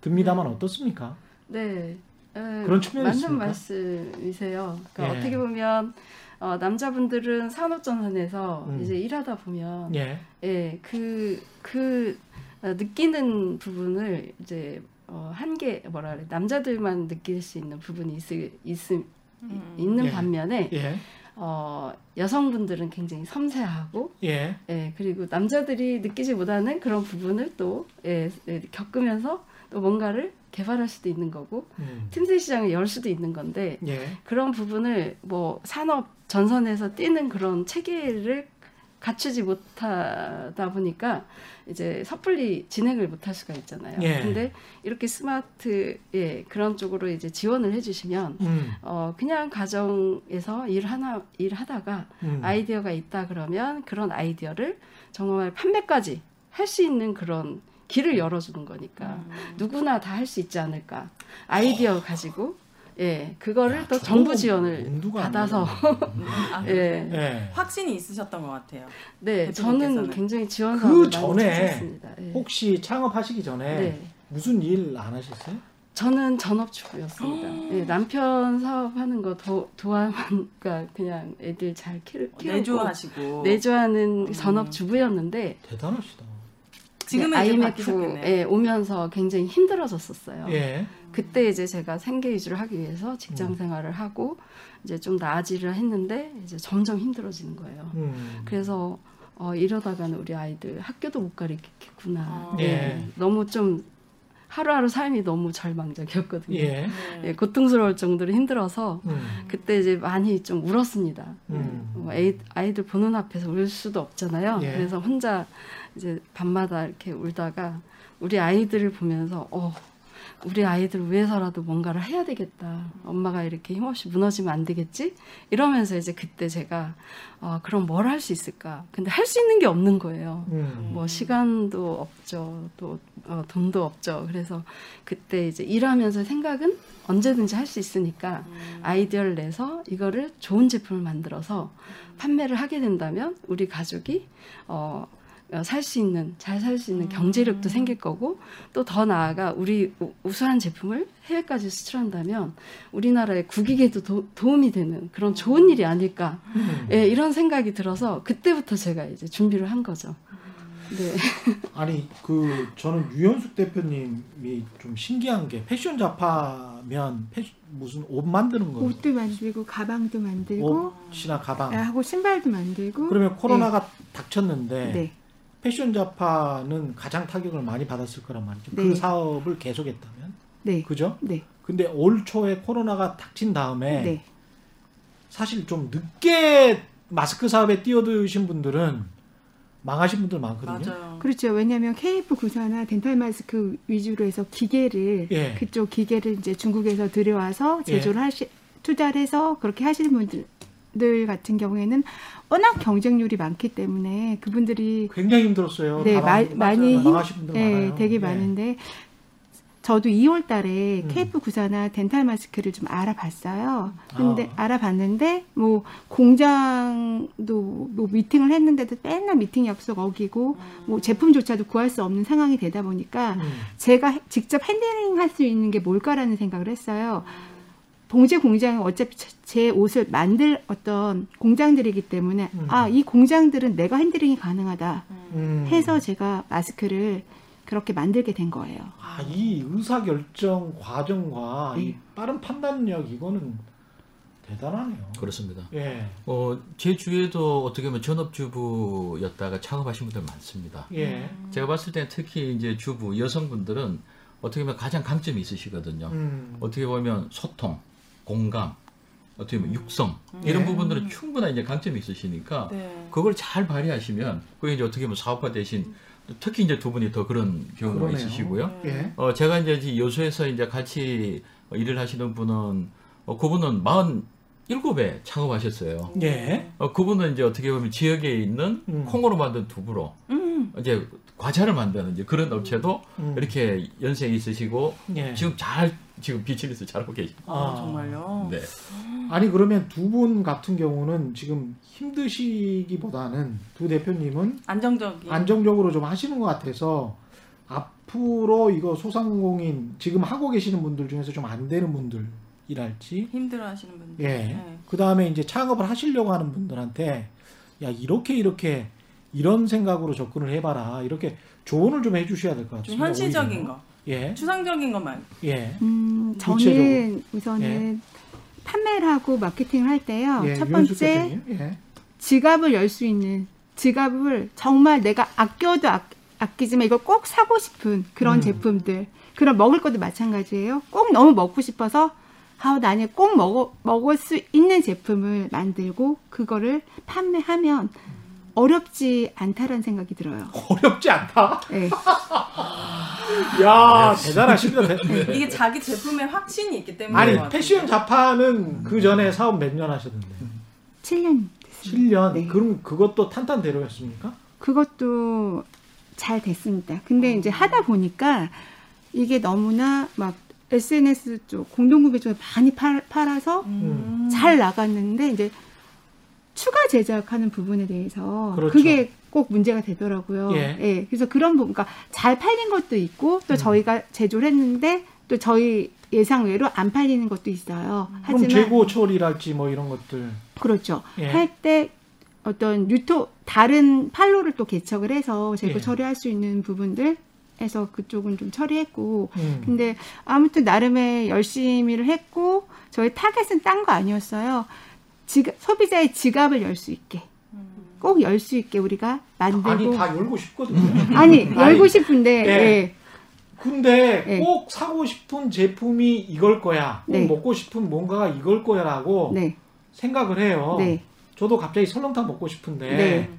듭니다만 어떻습니까? 네. 에, 그런 측면이 맞는 있습니까? 말씀이세요. 그러니까 예. 어떻게 보면 어, 남자분들은 산업전선에서 음. 이제 일하다 보면 예. 예, 그, 그, 어, 느끼는 부분을 이제, 어, 한계, 뭐라 그래, 남자들만 느낄 수 있는 부분이 있, 있, 음. 있는 예. 반면에, 예. 어, 여성분들은 굉장히 섬세하고, 예. 예, 그리고 남자들이 느끼지 못하는 그런 부분을 또, 예, 예, 겪으면서 또 뭔가를 개발할 수도 있는 거고, 음. 틈새 시장을 열 수도 있는 건데, 예. 그런 부분을 뭐 산업 전선에서 뛰는 그런 체계를 갖추지 못하다 보니까 이제 섣불리 진행을 못할 수가 있잖아요. 예. 근데 이렇게 스마트 예 그런 쪽으로 이제 지원을 해주시면 음. 어 그냥 가정에서 일 하나 일 하다가 음. 아이디어가 있다 그러면 그런 아이디어를 정말 판매까지 할 수 있는 그런 길을 열어주는 거니까 음. 누구나 다 할 수 있지 않을까 아이디어 가지고 예 그거를 야, 또 정부 지원을 받아서. 아, 예 예. 확신이 있으셨던 것 같아요. 네, 대표님께서는. 저는 굉장히 지원 그 전에 찾았습니다. 예. 혹시 창업하시기 전에 네, 무슨 일 안 하셨어요? 저는 전업주부였습니다. 예, 남편 사업하는 거 도, 도와만, 그러니까 그냥 애들 잘 키우, 키우고 내조하시고 내조하는 음. 전업주부였는데 대단하시다. 지금은 이제 IMF. 에 오면서 굉장히 힘들어졌었어요. 예. 그때 이제 제가 생계 유지를 하기 위해서 직장 음. 생활을 하고 이제 좀 나아지려 했는데 이제 점점 힘들어지는 거예요. 음. 그래서 어, 이러다가는 우리 아이들 학교도 못 가르치겠구나. 아. 예. 너무 좀 하루하루 삶이 너무 절망적이었거든요. 예. 네. 예, 고통스러울 정도로 힘들어서 음. 그때 이제 많이 좀 울었습니다. 음. 뭐 아이들 보는 앞에서 울 수도 없잖아요. 예. 그래서 혼자 이제 밤마다 이렇게 울다가 우리 아이들을 보면서 어 우리 아이들 위해서라도 뭔가를 해야 되겠다. 엄마가 이렇게 힘없이 무너지면 안 되겠지? 이러면서 이제 그때 제가 어, 그럼 뭘 할 수 있을까? 근데 할 수 있는 게 없는 거예요. 음. 뭐 시간도 없죠. 또 어, 돈도 없죠. 그래서 그때 이제 일하면서 생각은 언제든지 할 수 있으니까 음. 아이디어를 내서 이거를 좋은 제품을 만들어서 판매를 하게 된다면 우리 가족이 어, 살 수 있는 잘 살 수 있는 경제력도 생길 거고 또 더 나아가 우리 우- 우수한 제품을 해외까지 수출한다면 우리나라의 국익에도 도, 도움이 되는 그런 좋은 일이 아닐까 음. 예, 이런 생각이 들어서 그때부터 제가 이제 준비를 한 거죠. 네. [laughs] 아니 그 저는 유현숙 대표님이 좀 신기한 게 패션 잡화면 패 무슨 옷 만드는 거 옷도 만들고 가방도 만들고 옷이나 가방 아, 하고 신발도 만들고 그러면 코로나가 닥쳤는데 네. 패션 잡화는 가장 타격을 많이 받았을 거란 말이죠. 그 네. 사업을 계속했다면 네. 그죠? 네. 근데 올 초에 코로나가 닥친 다음에 네. 사실 좀 늦게 마스크 사업에 뛰어드신 분들은 망하신 분들 많거든요. 맞아요. 그렇죠. 왜냐하면 KF 구사나 덴탈 마스크 위주로 해서 기계를 예. 그쪽 기계를 이제 중국에서 들여와서 제조를 하시 투자를 해서 그렇게 하시는 분들 같은 경우에는 워낙 경쟁률이 많기 때문에 그분들이 굉장히 힘들었어요. 네, 다 마- 망- 많이 힘- 분들 네. 되게 예. 많은데 저도 2월 달에 음. KF 구사나 dental 마스크를 좀 알아봤어요. 근데 아. 알아봤는데 뭐 공장도 뭐 미팅을 했는데도 맨날 미팅 약속 어기고 뭐 제품조차도 구할 수 없는 상황이 되다 보니까 음. 제가 해- 직접 handling 할 수 있는 게 뭘까라는 생각을 했어요. 봉제 공장은 어차피 제- 제 옷을 만들 어떤 공장들이기 때문에 음. 아, 이 공장들은 내가 handling이 가능하다 음. 해서 제가 마스크를 그렇게 만들게 된 거예요. 아, 이 의사 결정 과정과 이 네. 빠른 판단력 이거는 대단하네요. 그렇습니다. 예, 어, 제 주위에도 어떻게 보면 전업주부였다가 창업하신 분들 많습니다. 예, 제가 봤을 때는 특히 이제 주부 여성분들은 어떻게 보면 가장 강점이 있으시거든요. 음, 어떻게 보면 소통, 공감, 어떻게 보면 육성 이런 예. 부분들은 충분한 이제 강점이 있으시니까 네. 그걸 잘 발휘하시면 그게 이제 어떻게 보면 사업화 대신 특히 이제 두 분이 더 그런 경우가 그러네요. 있으시고요. 예, 어, 제가 이제 이 여수에서 이제 같이 일을 하시는 분은 어, 그분은 47에 창업하셨어요. 예, 어, 그분은 이제 어떻게 보면 지역에 있는 음. 콩으로 만든 두부로 음. 이제 과자를 만드는 이제 그런 업체도 음. 이렇게 연세가 있으시고 예. 지금 잘 지금 비치에서 잘하고 계십니다. 아, 정말요. 네. 아니 그러면 두 분 같은 경우는 지금 힘드시기보다는 두 대표님은 안정적인. 안정적으로 좀 하시는 것 같아서 앞으로 이거 소상공인 지금 하고 계시는 분들 중에서 좀 안 되는 분들이랄지 힘들어하시는 분들. 예. 네. 그 다음에 이제 창업을 하시려고 하는 분들한테 야 이렇게 이렇게 이런 생각으로 접근을 해봐라 이렇게 조언을 좀 해주셔야 될것좀 같습니다. 현실적인 오히려. 거, 예, 추상적인 것만. 예, 음, 저는 구체적으로. 우선은 판매를 하고 마케팅을 할 때요. 예. 첫 번째. 예, 지갑을 열 수 있는 지갑을 정말 내가 아껴도 아, 아끼지만 이걸 꼭 사고 싶은 그런 음. 제품들 그런 먹을 것도 마찬가지예요. 꼭 너무 먹고 싶어서 아 나는 꼭 먹어, 먹을 수 있는 제품을 만들고 그거를 판매하면 어렵지 않다라는 생각이 들어요. [laughs] 어렵지 않다. 네. [laughs] 야 대단하십니다. 대- [laughs] 이게 자기 제품에 확신이 있기 때문에. 아니 패션. 자파는 그 전에 사업 몇 년 하셨는데 7년 7년. 네. 그럼 그것도 탄탄대로였습니까? 그것도 잘 됐습니다. 근데 이제 하다 보니까 이게 너무나 막 SNS 쪽 공동구매 쪽에 많이 팔, 팔아서 음. 잘 나갔는데 이제 추가 제작하는 부분에 대해서 그렇죠. 그게 꼭 문제가 되더라고요. 예. 그래서 그런 부분, 그러니까 잘 팔린 것도 있고 또 음. 저희가 제조를 했는데 또 저희 예상 외로 안 팔리는 것도 있어요. 그럼 하지만 재고 처리랄지 뭐 이런 것들. 그렇죠. 예. 할때 어떤 유토 다른 판로를 또 개척을 해서 재고 예. 처리할 수 있는 부분들 해서 그쪽은 좀 처리했고 음. 근데 아무튼 나름의 열심히를 했고 저희 타겟은 딴 거 아니었어요. 지갑, 소비자의 지갑을 열 수 있게 꼭 열 수 있게 우리가 만들고 아니 다 열고 싶거든요. [laughs] 아니, 열고 싶은데 예. 예. 근데 네. 꼭 사고 싶은 제품이 이걸 거야. 꼭 네. 먹고 싶은 뭔가가 이걸 거야라고 네, 생각을 해요. 네, 저도 갑자기 설렁탕 먹고 싶은데 네.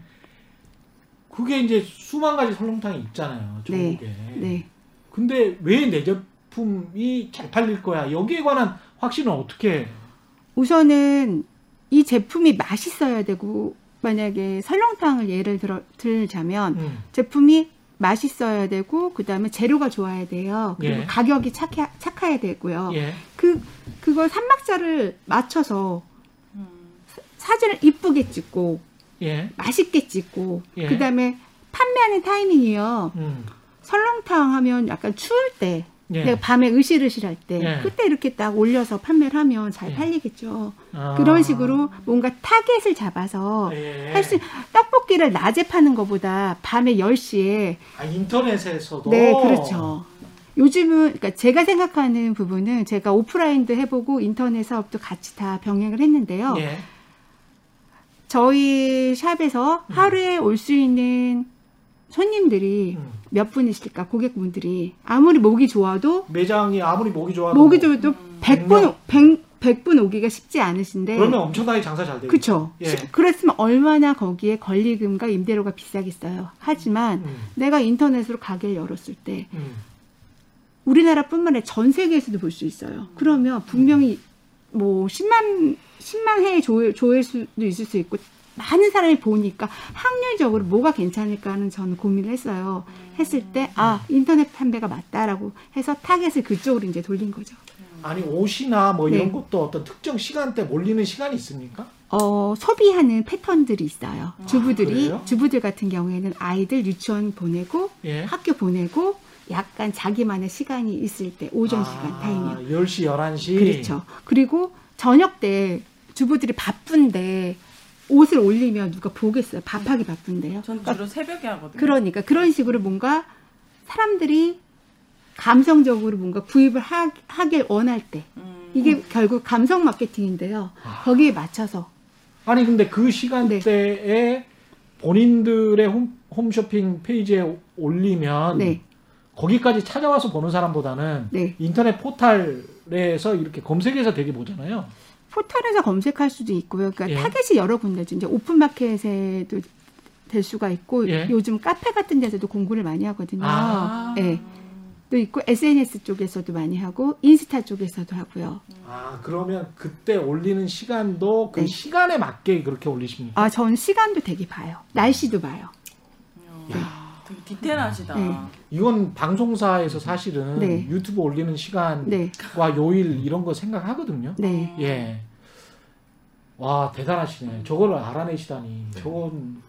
그게 이제 수만 가지 설렁탕이 있잖아요. 네. 전국에. 네. 근데 왜 내 제품이 잘 팔릴 거야? 여기에 관한 확신은 어떻게? 우선은 이 제품이 맛있어야 되고 만약에 설렁탕을 예를 들어 들자면 음. 제품이 맛있어야 되고 그다음에 재료가 좋아야 돼요. 그리고 예. 가격이 착해, 착해야 되고요. 예. 그 그걸 삼박자를 맞춰서 음. 사진을 이쁘게 찍고 예. 맛있게 찍고 예. 그다음에 판매하는 타이밍이요. 음. 설렁탕 하면 약간 추울 때 예. 내가 밤에 으실으실 할 때 예. 그때 이렇게 딱 올려서 판매를 하면 잘 예. 팔리겠죠. 아. 그런 식으로 뭔가 타겟을 잡아서 예. 할수 떡볶이를 낮에 파는 것보다 밤에 10시에 아, 인터넷에서도 네, 그렇죠. 요즘은 그러니까 제가 생각하는 부분은 제가 오프라인도 해 보고 인터넷 사업도 같이 다 병행을 했는데요. 예. 저희 샵에서 음. 하루에 올수 있는 손님들이 음. 몇 분이실까 고객분들이 아무리 목이 좋아도 매장이 아무리 목이 좋아도 목이 좋아도 음. 100분 100, 100분 오기가 쉽지 않으신데 그러면 엄청나게 장사 잘 되죠. 그렇죠. 예. 그랬으면 얼마나 거기에 권리금과 임대료가 비싸겠어요. 하지만 음. 내가 인터넷으로 가게를 열었을 때 음. 우리나라뿐만 아니라 전 세계에서도 볼 수 있어요. 그러면 분명히 뭐 10만 10만 회의 조회, 조회수도 있을 수 있고 많은 사람이 보니까 확률적으로 뭐가 괜찮을까 하는 저는 고민을 했어요. 했을 때 아 인터넷 판매가 맞다라고 해서 타겟을 그쪽으로 이제 돌린 거죠. 아니 옷이나 뭐 이런 네. 것도 어떤 특정 시간대 몰리는 시간이 있습니까? 어, 소비하는 패턴들이 있어요. 주부들이 그래요? 주부들 같은 경우에는 아이들 유치원 보내고 예. 학교 보내고 약간 자기만의 시간이 있을 때 오전 시간 타임이요. 10시, 11시. 그렇죠. 그리고 저녁 때 주부들이 바쁜데 옷을 올리면 누가 보겠어요. 밥하기 바쁜데요. 전 그러니까 주로 새벽에 하거든요. 그러니까 그런 식으로 뭔가 사람들이 감성적으로 뭔가 구입을 하, 하길 원할 때 음. 이게 결국 감성 마케팅인데요. 아. 거기에 맞춰서 아니 근데 그 시간대에 본인들의 홈, 홈쇼핑 페이지에 올리면 네, 거기까지 찾아와서 보는 사람보다는 네. 인터넷 포털에서 이렇게 검색해서 되게 보잖아요. 포털에서 검색할 수도 있고요. 그러니까 예. 타겟이 여러 군데죠. 이제 오픈마켓에도 될 수가 있고 예. 요즘 카페 같은 데서도 공부를 많이 하거든요. 아. 예. 또 있고 SNS 쪽에서도 많이 하고 인스타 쪽에서도 하고요. 아 그러면 그때 올리는 시간도 그 네. 시간에 맞게 그렇게 올리십니까? 아, 전 시간도 되게 봐요. 날씨도 봐요. 되게 디테일하시다. 네. 이건 방송사에서 사실은 네. 유튜브 올리는 시간과 네, 요일 이런 거 생각하거든요. 네. 예. 와 대단하시네. 저거를 알아내시다니. 저건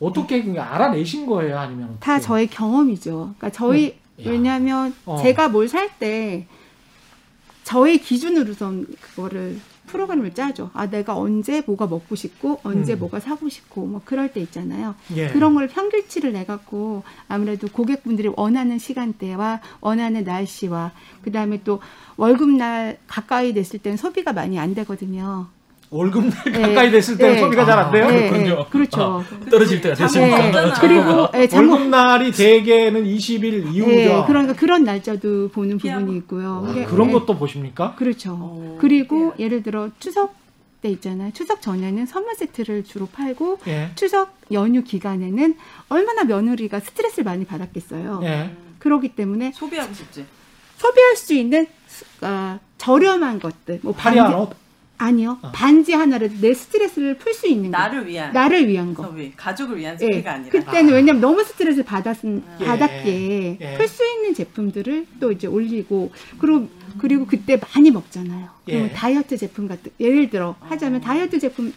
어떻게 알아내신 거예요? 아니면 다 어떻게? 저의 경험이죠. 그러니까 저희 야. 왜냐하면 어. 제가 뭘 살 때 저의 기준으로선 그거를 프로그램을 짜죠. 아 내가 언제 뭐가 먹고 싶고 언제 음. 뭐가 사고 싶고 뭐 그럴 때 있잖아요. 예. 그런 걸 평균치를 내 갖고 아무래도 고객분들이 원하는 시간대와 원하는 날씨와 그다음에 또 월급날 가까이 됐을 때는 소비가 많이 안 되거든요. 월급날 네. 가까이 됐을 때는 네. 소비가 잘 안 돼요? 네, 그렇군요. 네, 그렇죠. 떨어질 때가 됐습니까? 네. 없잖아. 그리고 예, 월급날이 대개는 20일 이후죠. 예, 그러니까 그런 날짜도 보는. 부분이 있고요. 아, 그런 예, 것도 보십니까? 그렇죠. 오, 그리고 예. 예를 들어 추석 때 있잖아요. 추석 전에는 선물 세트를 주로 팔고 예. 추석 연휴 기간에는 얼마나 며느리가 스트레스를 많이 받았겠어요. 예. 그렇기 때문에 소비하고 싶지. 소비할 수 있는 수- 아, 저렴한 것들, 뭐 반지 옷. 아니요, 어. 반지 하나를 내 스트레스를 풀 수 있는 거, 나를 위한 나를 위한 거. 소비, 가족을 위한 예, 소비가 아니라. 그때는 왜냐면 너무 스트레스를 받았은 예, 받았기에 예. 풀수 있는 제품들을 또 이제 올리고 그리고 그리고 그때 많이 먹잖아요. 그러면 예. 다이어트 제품 같은 예를 들어 하자면 다이어트 제품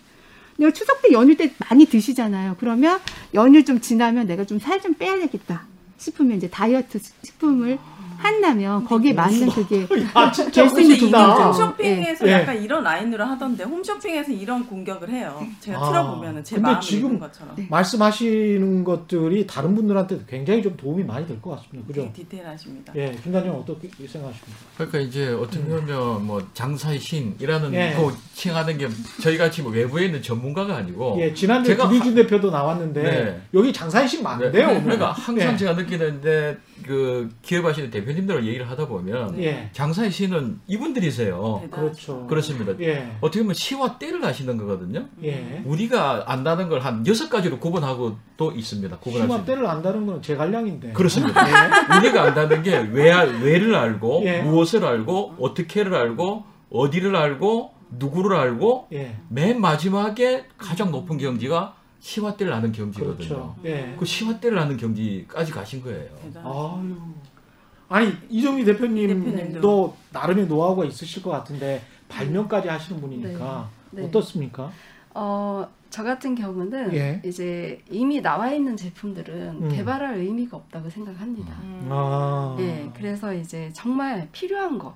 내가 추석 때 연휴 때 많이 드시잖아요. 그러면 연휴 좀 지나면 내가 좀 살 좀 빼야 되겠다 싶으면 이제 다이어트 식품을 한다면 거기에 맞는 그게 [laughs] 아 진짜 멋있다. 부분이죠. 홈쇼핑에서 예. 약간 이런 라인으로 하던데 홈쇼핑에서 이런 공격을 해요. 제가 아, 틀어보면 제 근데 마음을 지금- 것처럼. 네. 말씀하시는 것들이 다른 분들한테도 굉장히 좀 도움이 많이 될 것 같습니다. 그죠? 되게 디테일하십니다. 예, 김단님 어떻게 생각하십니까? 그러니까 이제 어떻게 보면 뭐 장사의 신이라는 예. 거 칭하는 게 저희 같이 뭐 외부에 있는 전문가가 아니고 예, 지난주에 제가 김희준 대표도 나왔는데 네. 여기 장사이신 많은데요, 오늘. 그러니까 항상 예. 제가 느끼는데 그 기업하시는 대표님들 얘기를 하다 보면 예, 장사의 신은 이분들이세요. 대단하시다. 그렇죠. 그렇습니다. 예, 어떻게 보면 시와 때를 아시는 거거든요. 예. 우리가 안다는 걸 한 여섯 가지로 구분하고 또 있습니다. 구분할 수 시와. 때를 안다는 건제 관량인데. 그렇습니다. 예. 우리가 안다는 게 왜, 왜를 알고 예. 무엇을 알고 어떻게를 알고 어디를 알고 누구를 알고 예, 맨 마지막에 가장 높은 경지가 시와 때를 아는 경지거든요. 그렇죠. 예. 그 시와 때를 아는 경지까지 가신 거예요. 아유. 아니 이정미 대표님도 대표님도. 나름의 노하우가 있으실 것 같은데 발명까지 하시는 분이니까 네. 네. 어떻습니까? 어, 저 같은 경우는 예. 이제 이미 나와 있는 제품들은 음. 개발할 의미가 없다고 생각합니다. 음. 아, 예, 그래서 이제 정말 필요한 거,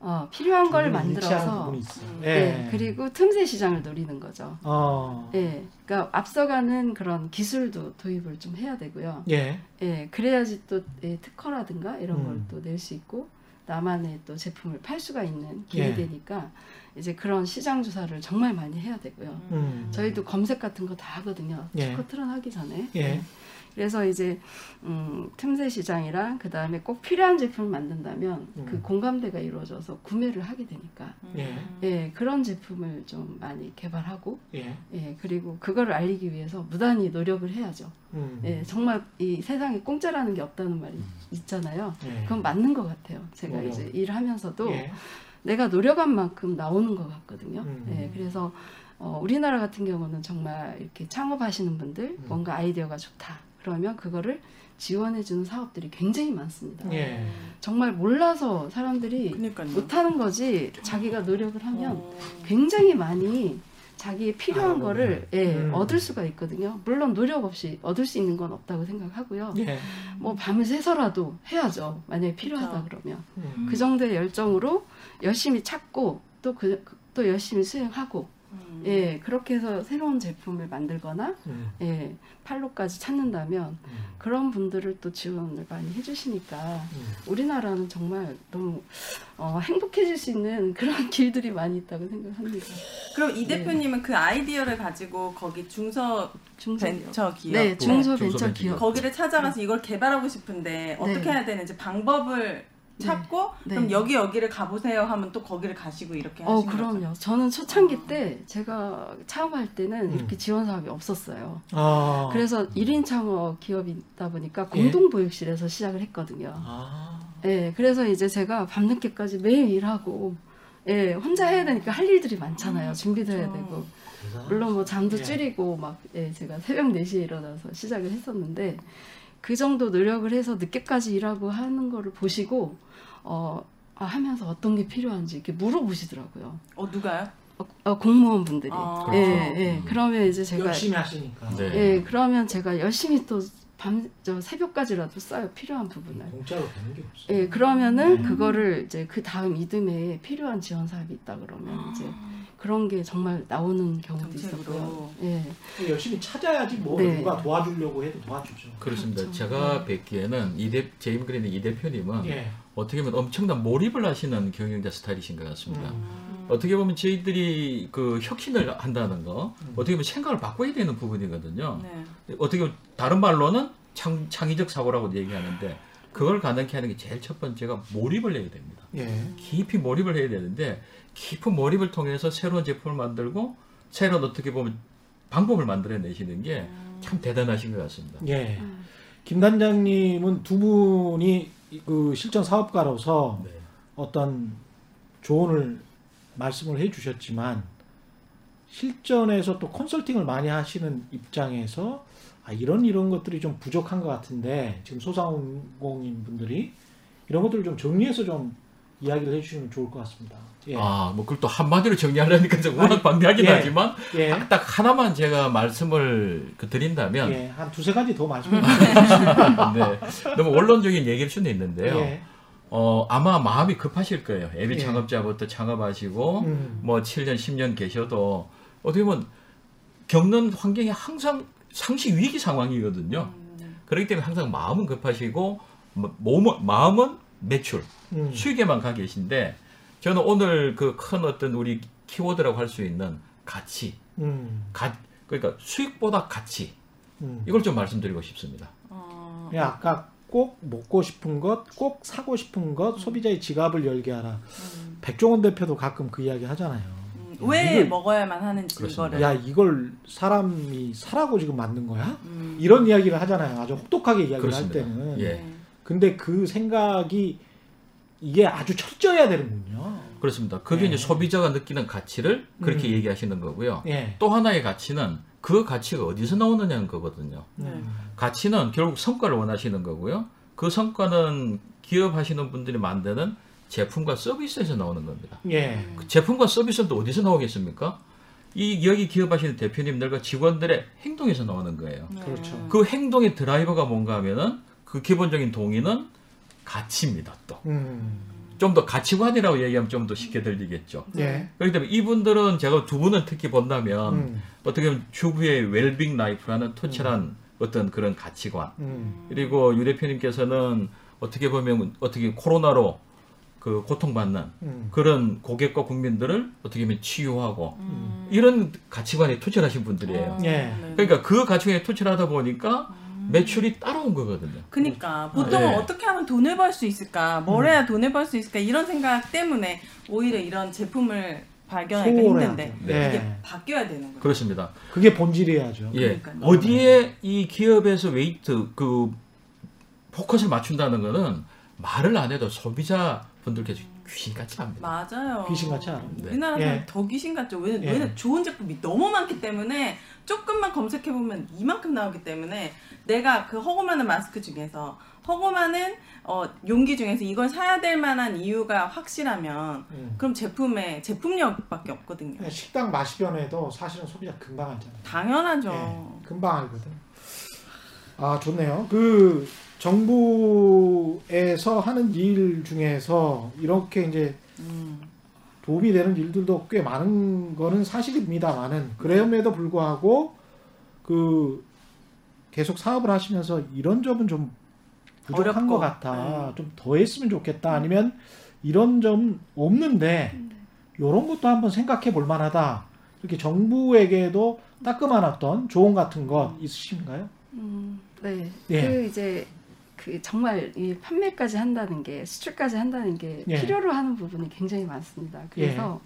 어, 필요한 걸 만들어서. 음. 예. 예, 그리고 틈새 시장을 노리는 거죠. 어, 예, 그러니까 앞서가는 그런 기술도 도입을 좀 해야 되고요. 예, 예, 그래야지 또 예, 특허라든가 이런 음. 걸또 낼 수 있고 나만의 또 제품을 팔 수가 있는 예. 기회되니까 이제 그런 시장 조사를 정말 많이 해야 되고요. 음. 저희도 검색 같은 거 다 하거든요. 예. 스코트런 하기 전에. 예, 그래서 이제 음, 틈새 시장이랑 그 다음에 꼭 필요한 제품을 만든다면 음. 그 공감대가 이루어져서 구매를 하게 되니까 예. 예 그런 제품을 좀 많이 개발하고 예, 예 그리고 그거를 알리기 위해서 무단히 노력을 해야죠. 음. 예 정말 이 세상에 공짜라는 게 없다는 말이 있잖아요. 예. 그건 맞는 것 같아요. 제가 노력. 이제 일하면서도 예. 내가 노력한 만큼 나오는 것 같거든요. 음. 예, 그래서 어, 우리나라 같은 경우는 정말 이렇게 창업하시는 분들 음. 뭔가 아이디어가 좋다. 그러면 그거를 지원해주는 사업들이 굉장히 많습니다. 예. 정말 몰라서 사람들이 그러니까요. 못하는 거지 자기가 노력을 하면 어. 굉장히 많이 자기의 필요한 알아보네. 거를 예, 음. 얻을 수가 있거든요. 물론 노력 없이 얻을 수 있는 건 없다고 생각하고요. 예. 뭐 밤을 새서라도 해야죠. 만약에 필요하다 그쵸. 그러면. 음. 그 정도의 열정으로 열심히 찾고 또 그 또 열심히 수행하고 음. 예, 그렇게 해서 새로운 제품을 만들거나 음, 예, 판로까지 찾는다면 음, 그런 분들을 또 지원을 많이 해주시니까 음. 우리나라는 정말 너무 어, 행복해질 수 있는 [laughs] 그런 길들이 많이 있다고 생각합니다. 그럼 이 네. 대표님은 그 아이디어를 가지고 거기 중서 중소기업. 벤처 기업 네, 중소 벤처 중소벤처 기업. 거기를 찾아가서 이걸 개발하고 싶은데 어떻게 네. 해야 되는지 방법을 찾고 네. 그럼 여기 여기를 가보세요 하면 또 거기를 가시고 이렇게 어, 하신 거죠? 그럼요. 저는 초창기 때 제가 창업할 때는 음. 이렇게 지원 사업이 없었어요. 아, 그래서 1인 창업 기업이다 보니까 예. 공동 보육실에서 시작을 했거든요. 아, 예, 그래서 이제 제가 밤늦게까지 매일 일하고, 예, 혼자 해야 되니까 할 일들이 많잖아요. 준비도 해야 그렇죠. 되고. 대단하다. 물론 뭐 잠도 예. 줄이고 막, 예, 제가 새벽 4시에 일어나서 시작을 했었는데, 그 정도 노력을 해서 늦게까지 일하고 하는 거를 보시고, 어, 아, 하면서 어떤 게 필요한지 이렇게 물어보시더라고요. 어 누가요? 어, 어, 공무원 분들이. 아. 예, 그렇죠. 예. 음. 그러면 이제 제가. 열심히 하시니까. 네. 예, 그러면 제가 열심히 또 밤, 저 새벽까지라도 써요. 필요한 부분을. 공짜로 되는 게 없어. 예, 그러면은 네. 그거를 이제 그 다음 이듬해에 필요한 지원 사업이 있다 그러면 이제 그런 게 정말 나오는 경우도 정책으로. 있었고요. 예. 열심히 찾아야지 뭐 네. 누가 도와주려고 해도 도와주죠. 그렇습니다. 그렇죠. 제가 뵙기에는 이 대, 제임 그린의 이 대표님은 예. 어떻게 보면 엄청난 몰입을 하시는 경영자 스타일이신 것 같습니다. 음. 어떻게 보면 저희들이 그 혁신을 한다는 거 음. 어떻게 보면 생각을 바꿔야 되는 부분이거든요. 네. 어떻게 보면 다른 말로는 창, 창의적 사고라고 얘기하는데 그걸 가능케 하는 게 제일 첫 번째가 몰입을 해야 됩니다. 예. 깊이 몰입을 해야 되는데 깊은 몰입을 통해서 새로운 제품을 만들고 새로운 어떻게 보면 방법을 만들어내시는 게 참 대단하신 것 같습니다. 예. 음. 김 단장님은 두 분이 그 실전 사업가로서 네. 어떤 조언을 말씀을 해주셨지만 실전에서 또 컨설팅을 많이 하시는 입장에서 아, 이런 이런 것들이 좀 부족한 것 같은데 지금 소상공인 분들이 이런 것들을 좀 정리해서 좀 이야기를 해주시면 좋을 것 같습니다. 예. 아, 뭐 그걸 또 한마디로 정리하려니까 좀 워낙 방대하긴 예. 하지만 예. 딱 하나만 제가 말씀을 그 드린다면 예. 한 두세 가지 더 말씀해 주세요. [laughs] 네, 너무 원론적인 얘기일 수는 있는데요. 예. 어, 아마 마음이 급하실 거예요. 예비 예. 창업자부터 창업하시고 음. 뭐 7년, 10년 계셔도 어떻게 보면 겪는 환경이 항상 상시 위기 상황이거든요. 음. 그렇기 때문에 항상 마음은 급하시고 뭐- 몸은 마음은 매출, 음. 수익에만 가 계신데 저는 오늘 그 큰 어떤 우리 키워드라고 할 수 있는 가치, 음. 가, 그러니까 수익보다 가치 음. 이걸 좀 말씀드리고 싶습니다. 어, 아까 꼭 먹고 싶은 것, 꼭 사고 싶은 것, 소비자의 지갑을 열게 하라. 음. 백종원 대표도 가끔 그 이야기 하잖아요. 음. 왜 이걸- 먹어야만 하는지 그렇습니다. 이거를 야, 이걸 사람이 사라고 지금 만든 거야? 음. 이런 이야기를 하잖아요. 아주 혹독하게 이야기를 그렇습니다. 할 때는. 예. 네. 근데 그 생각이 이게 아주 철저해야 되는군요. 그렇습니다. 그게 예. 이제 소비자가 느끼는 가치를 그렇게 음. 얘기하시는 거고요. 예. 또 하나의 가치는 그 가치가 어디서 나오느냐는 거거든요. 네. 음. 가치는 결국 성과를 원하시는 거고요. 그 성과는 기업 하시는 분들이 만드는 제품과 서비스에서 나오는 겁니다. 예. 그 제품과 서비스는 또 어디서 나오겠습니까? 이 여기 기업하시는 대표님들과 직원들의 행동에서 나오는 거예요. 네. 그렇죠. 그 행동의 드라이버가 뭔가 하면은 그 기본적인 동인은 가치입니다. 또좀더 음. 가치관이라고 얘기하면 좀 더 쉽게 들리겠죠. 예. 그렇기 때문에 이분들은 제가 두 분은 특히 본다면 음. 어떻게 보면 주부의 웰빙 life라는 투철한 어떤 그런 가치관 음. 그리고 유 대표님께서는 어떻게 보면 어떻게 코로나로 그 고통받는 음. 그런 고객과 국민들을 어떻게 보면 치유하고 음. 이런 가치관에 투철하신 분들이에요. 어, 예. 네. 그러니까 그 가치관에 투철하다 보니까 매출이 따라온 거거든요. 그니까 보통은 네. 어떻게 하면 돈을 벌 수 있을까, 뭘 음. 해야 돈을 벌 수 있을까 이런 생각 때문에 오히려 이런 제품을 발견하기가 소홀해야 힘든데 돼. 네. 이게 바뀌어야 되는 거예요. 그렇습니다. 그게 본질이야죠. 예. 그러니까요. 어디에 이 기업에서 웨이트 그 포커스를 맞춘다는 거는 말을 안 해도 소비자 분들께 귀신같이 압니다. 맞아요. 귀신같이 알아. 네. 우리나라 사람 예. 더 귀신 같죠. 왜냐, 예. 왜냐 좋은 제품이 너무 많기 때문에 조금만 검색해 보면 이만큼 나오기 때문에 내가 그 허고 많은 마스크 중에서 허고 많은 어, 용기 중에서 이걸 사야 될 만한 이유가 확실하면 음. 그럼 제품의 제품력밖에 없거든요. 그냥 식당 맛이 변해도 사실은 소비자 금방 알잖아요. 당연하죠. 예, 금방 알거든. 아 좋네요. 그 정부에서 하는 일 중에서 이렇게 이제 음. 도움이 되는 일들도 꽤 많은 거는 사실입니다만은 그럼에도 불구하고 그 계속 사업을 하시면서 이런 점은 좀 부족한 어렵고. 것 같아. 네. 좀더 했으면 좋겠다. 아니면 이런 점 없는데 이런 것도 한번 생각해 볼 만하다. 이렇게 정부에게도 따끔한 어떤 조언 같은 것 있으신가요? 음, 네. 예. 그 이제 그 정말 이 판매까지 한다는 게 수출까지 한다는 게 예. 필요로 하는 부분이 굉장히 많습니다. 그래서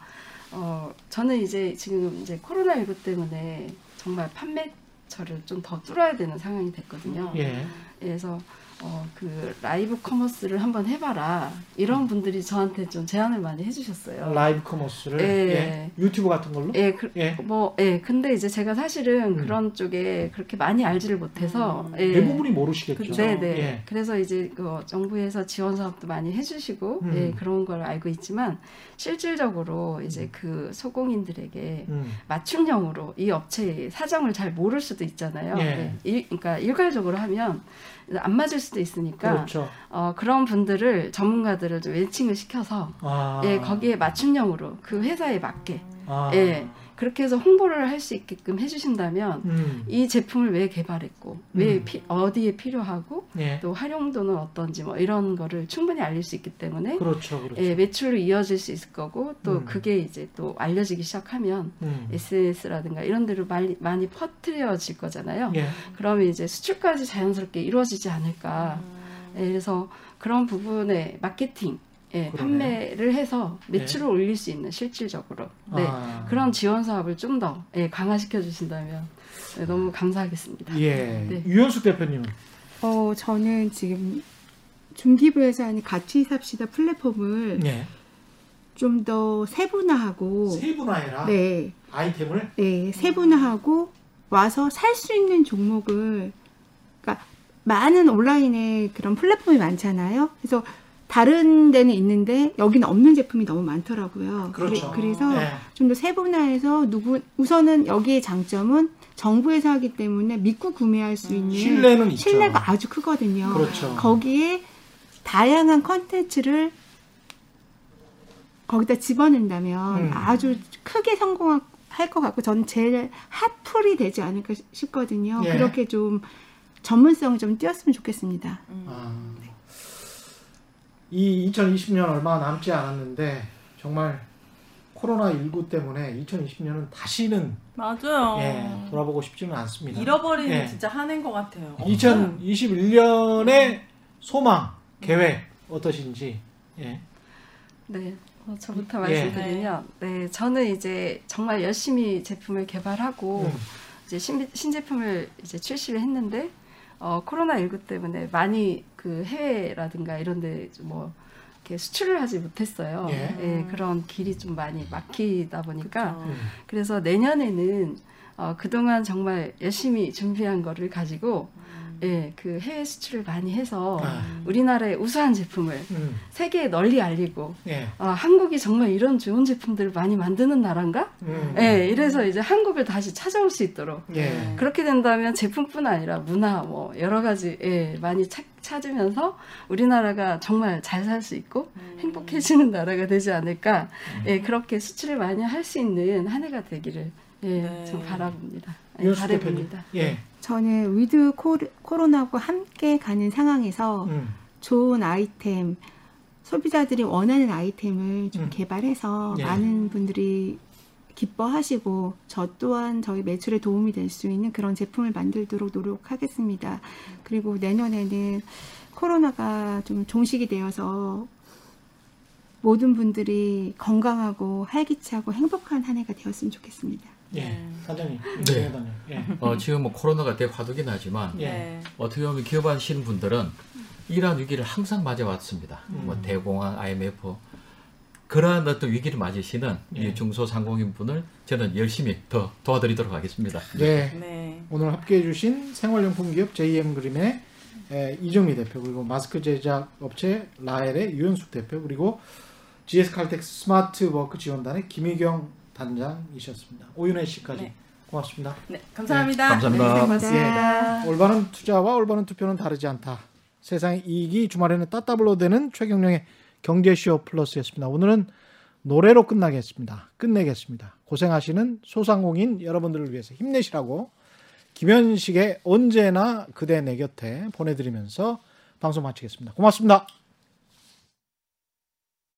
어 저는 이제 지금 이제 코로나 19 때문에 정말 판매처를 좀 더 뚫어야 되는 상황이 됐거든요. 예. 그래서 어, 그 라이브 커머스를 한번 해봐라 이런 분들이 저한테 좀 제안을 많이 해주셨어요. 라이브 커머스를 예. 예. 유튜브 같은 걸로? 예, 그, 예. 뭐, 예, 근데 이제 제가 사실은 음. 그런 쪽에 그렇게 많이 알지를 못해서, 음. 예. 대부분이 모르시겠죠. 그, 네, 네. 예. 그래서 이제 그 정부에서 지원 사업도 많이 해주시고, 음. 예, 그런 걸 알고 있지만, 실질적으로 이제 그 소공인들에게 음. 맞춤형으로 이 업체의 사정을 잘 모를 수도 있잖아요. 예. 네. 일, 그러니까 일괄적으로 하면 안 맞을 수도 있으니까, 그렇죠. 어, 그런 분들을 전문가들을 좀 매칭을 시켜서, 아. 예, 거기에 맞춤형으로 그 회사에 맞게 아. 예. 그렇게 해서 홍보를 할 수 있게끔 해주신다면 음. 이 제품을 왜 개발했고 왜 음. 피- 어디에 필요하고 예. 또 활용도는 어떤지 뭐 이런 거를 충분히 알릴 수 있기 때문에 그렇죠. 그렇죠. 예, 매출로 이어질 수 있을 거고 또 음. 그게 이제 또 알려지기 시작하면 음. SNS라든가 이런 데로 많이, 많이 퍼뜨려질 거잖아요. 예. 그러면 이제 수출까지 자연스럽게 이루어지지 않을까. 음. 예, 그래서 그런 부분에 마케팅, 예. 판매를 해서 매출을 올릴 수 있는 실질적으로 네, 아. 그런 지원 사업을 좀더 예, 강화시켜 주신다면 네, 너무 감사하겠습니다. 예. 네. 유현숙 대표님은 어, 저는 지금 중기부에서 하는 같이 삽시다 플랫폼을 예. 좀더 세분화하고 세분화해라. 네, 아이템을 네, 세분화하고 와서 살 수 있는 종목을 그러니까 많은 온라인에 그런 플랫폼이 많잖아요. 그래서 다른 데는 있는데 여기는 없는 제품이 너무 많더라고요. 그렇죠. 래서 예. 좀더 세분화해서 누구 우선은 여기의 장점은 정부에서 하기 때문에 믿고 구매할 수 있는 신뢰는 있죠. 신뢰가 아주 크거든요. 그렇죠. 거기에 다양한 컨텐츠를 거기다 집어넣는다면 음. 아주 크게 성공할 것 같고 저는 제일 핫플이 되지 않을까 싶거든요. 예. 그렇게 좀 전문성을 좀 띄었으면 좋겠습니다. 음. 아. 이 2020년 얼마 남지 않았는데 정말 코로나 19 때문에 2020년은 다시는 맞아요. 예, 돌아보고 싶지는 않습니다. 잃어버리는 예. 진짜 한 해인 것 같아요. 2021년의 소망, 계획 어떠신지. 예. 네, 어, 저부터 예. 말씀드리면, 네, 저는 이제 정말 열심히 제품을 개발하고 음. 이제 신, 신제품을 이제 출시를 했는데 어, 코로나 19 때문에 많이 그 해외라든가 이런 데 뭐 이렇게 수출을 하지 못했어요. 예. 예, 그런 길이 좀 많이 막히다 보니까 그쵸. 음. 그래서 내년에는 어, 그동안 정말 열심히 준비한 거를 가지고 예, 그 해외 수출을 많이 해서 아. 우리나라의 우수한 제품을 음. 세계에 널리 알리고 예. 아, 한국이 정말 이런 좋은 제품들을 많이 만드는 나라인가? 음. 예, 이래서 이제 한국을 다시 찾아올 수 있도록 예. 그렇게 된다면 제품뿐 아니라 문화 뭐 여러 가지 예, 많이 찾, 찾으면서 우리나라가 정말 잘 살 수 있고 음. 행복해지는 나라가 되지 않을까 음. 예, 그렇게 수출을 많이 할 수 있는 한 해가 되기를 예, 네. 좀 바라봅니다. 예, 유현숙 대표님. 예. 저는 위드 코로나와 함께 가는 상황에서 음. 좋은 아이템, 소비자들이 원하는 아이템을 좀 음. 개발해서 예. 많은 분들이 기뻐하시고 저 또한 저희 매출에 도움이 될 수 있는 그런 제품을 만들도록 노력하겠습니다. 그리고 내년에는 코로나가 좀 종식이 되어서 모든 분들이 건강하고 활기차고 행복한 한 해가 되었으면 좋겠습니다. 예. 네. 사장님. 네. 네. 예. 어, 지금 뭐 코로나가 대화두긴 하지만 예. 네. 어떻게 보면 기업하시는 분들은 이러한 위기를 항상 맞아왔습니다. 음. 뭐 대공황, IMF 그러한 어떤 위기를 맞으시는 예. 이 중소상공인 분을 저는 열심히 더 도와드리도록 하겠습니다. 네. 네. 오늘 함께해 주신 생활용품 기업 JM 그림의 에, 이정미 대표 그리고 마스크 제작 업체 라엘의 유현숙 대표 그리고 GS 칼텍스 스마트 워크 지원단의 김희경 단장이셨습니다. 오윤혜 씨까지 네. 고맙습니다. 네. 감사합니다. 감사합니다. 네. 고맙습니다. 올바른 투자와 올바른 투표는 다르지 않다. 세상의 이익이 주말에는 따따블로 되는 최경영의 경제쇼 플러스였습니다. 오늘은 노래로 끝나겠습니다. 끝내겠습니다. 고생하시는 소상공인 여러분들을 위해서 힘내시라고 김현식의 언제나 그대 내 곁에 보내드리면서 방송 마치겠습니다. 고맙습니다.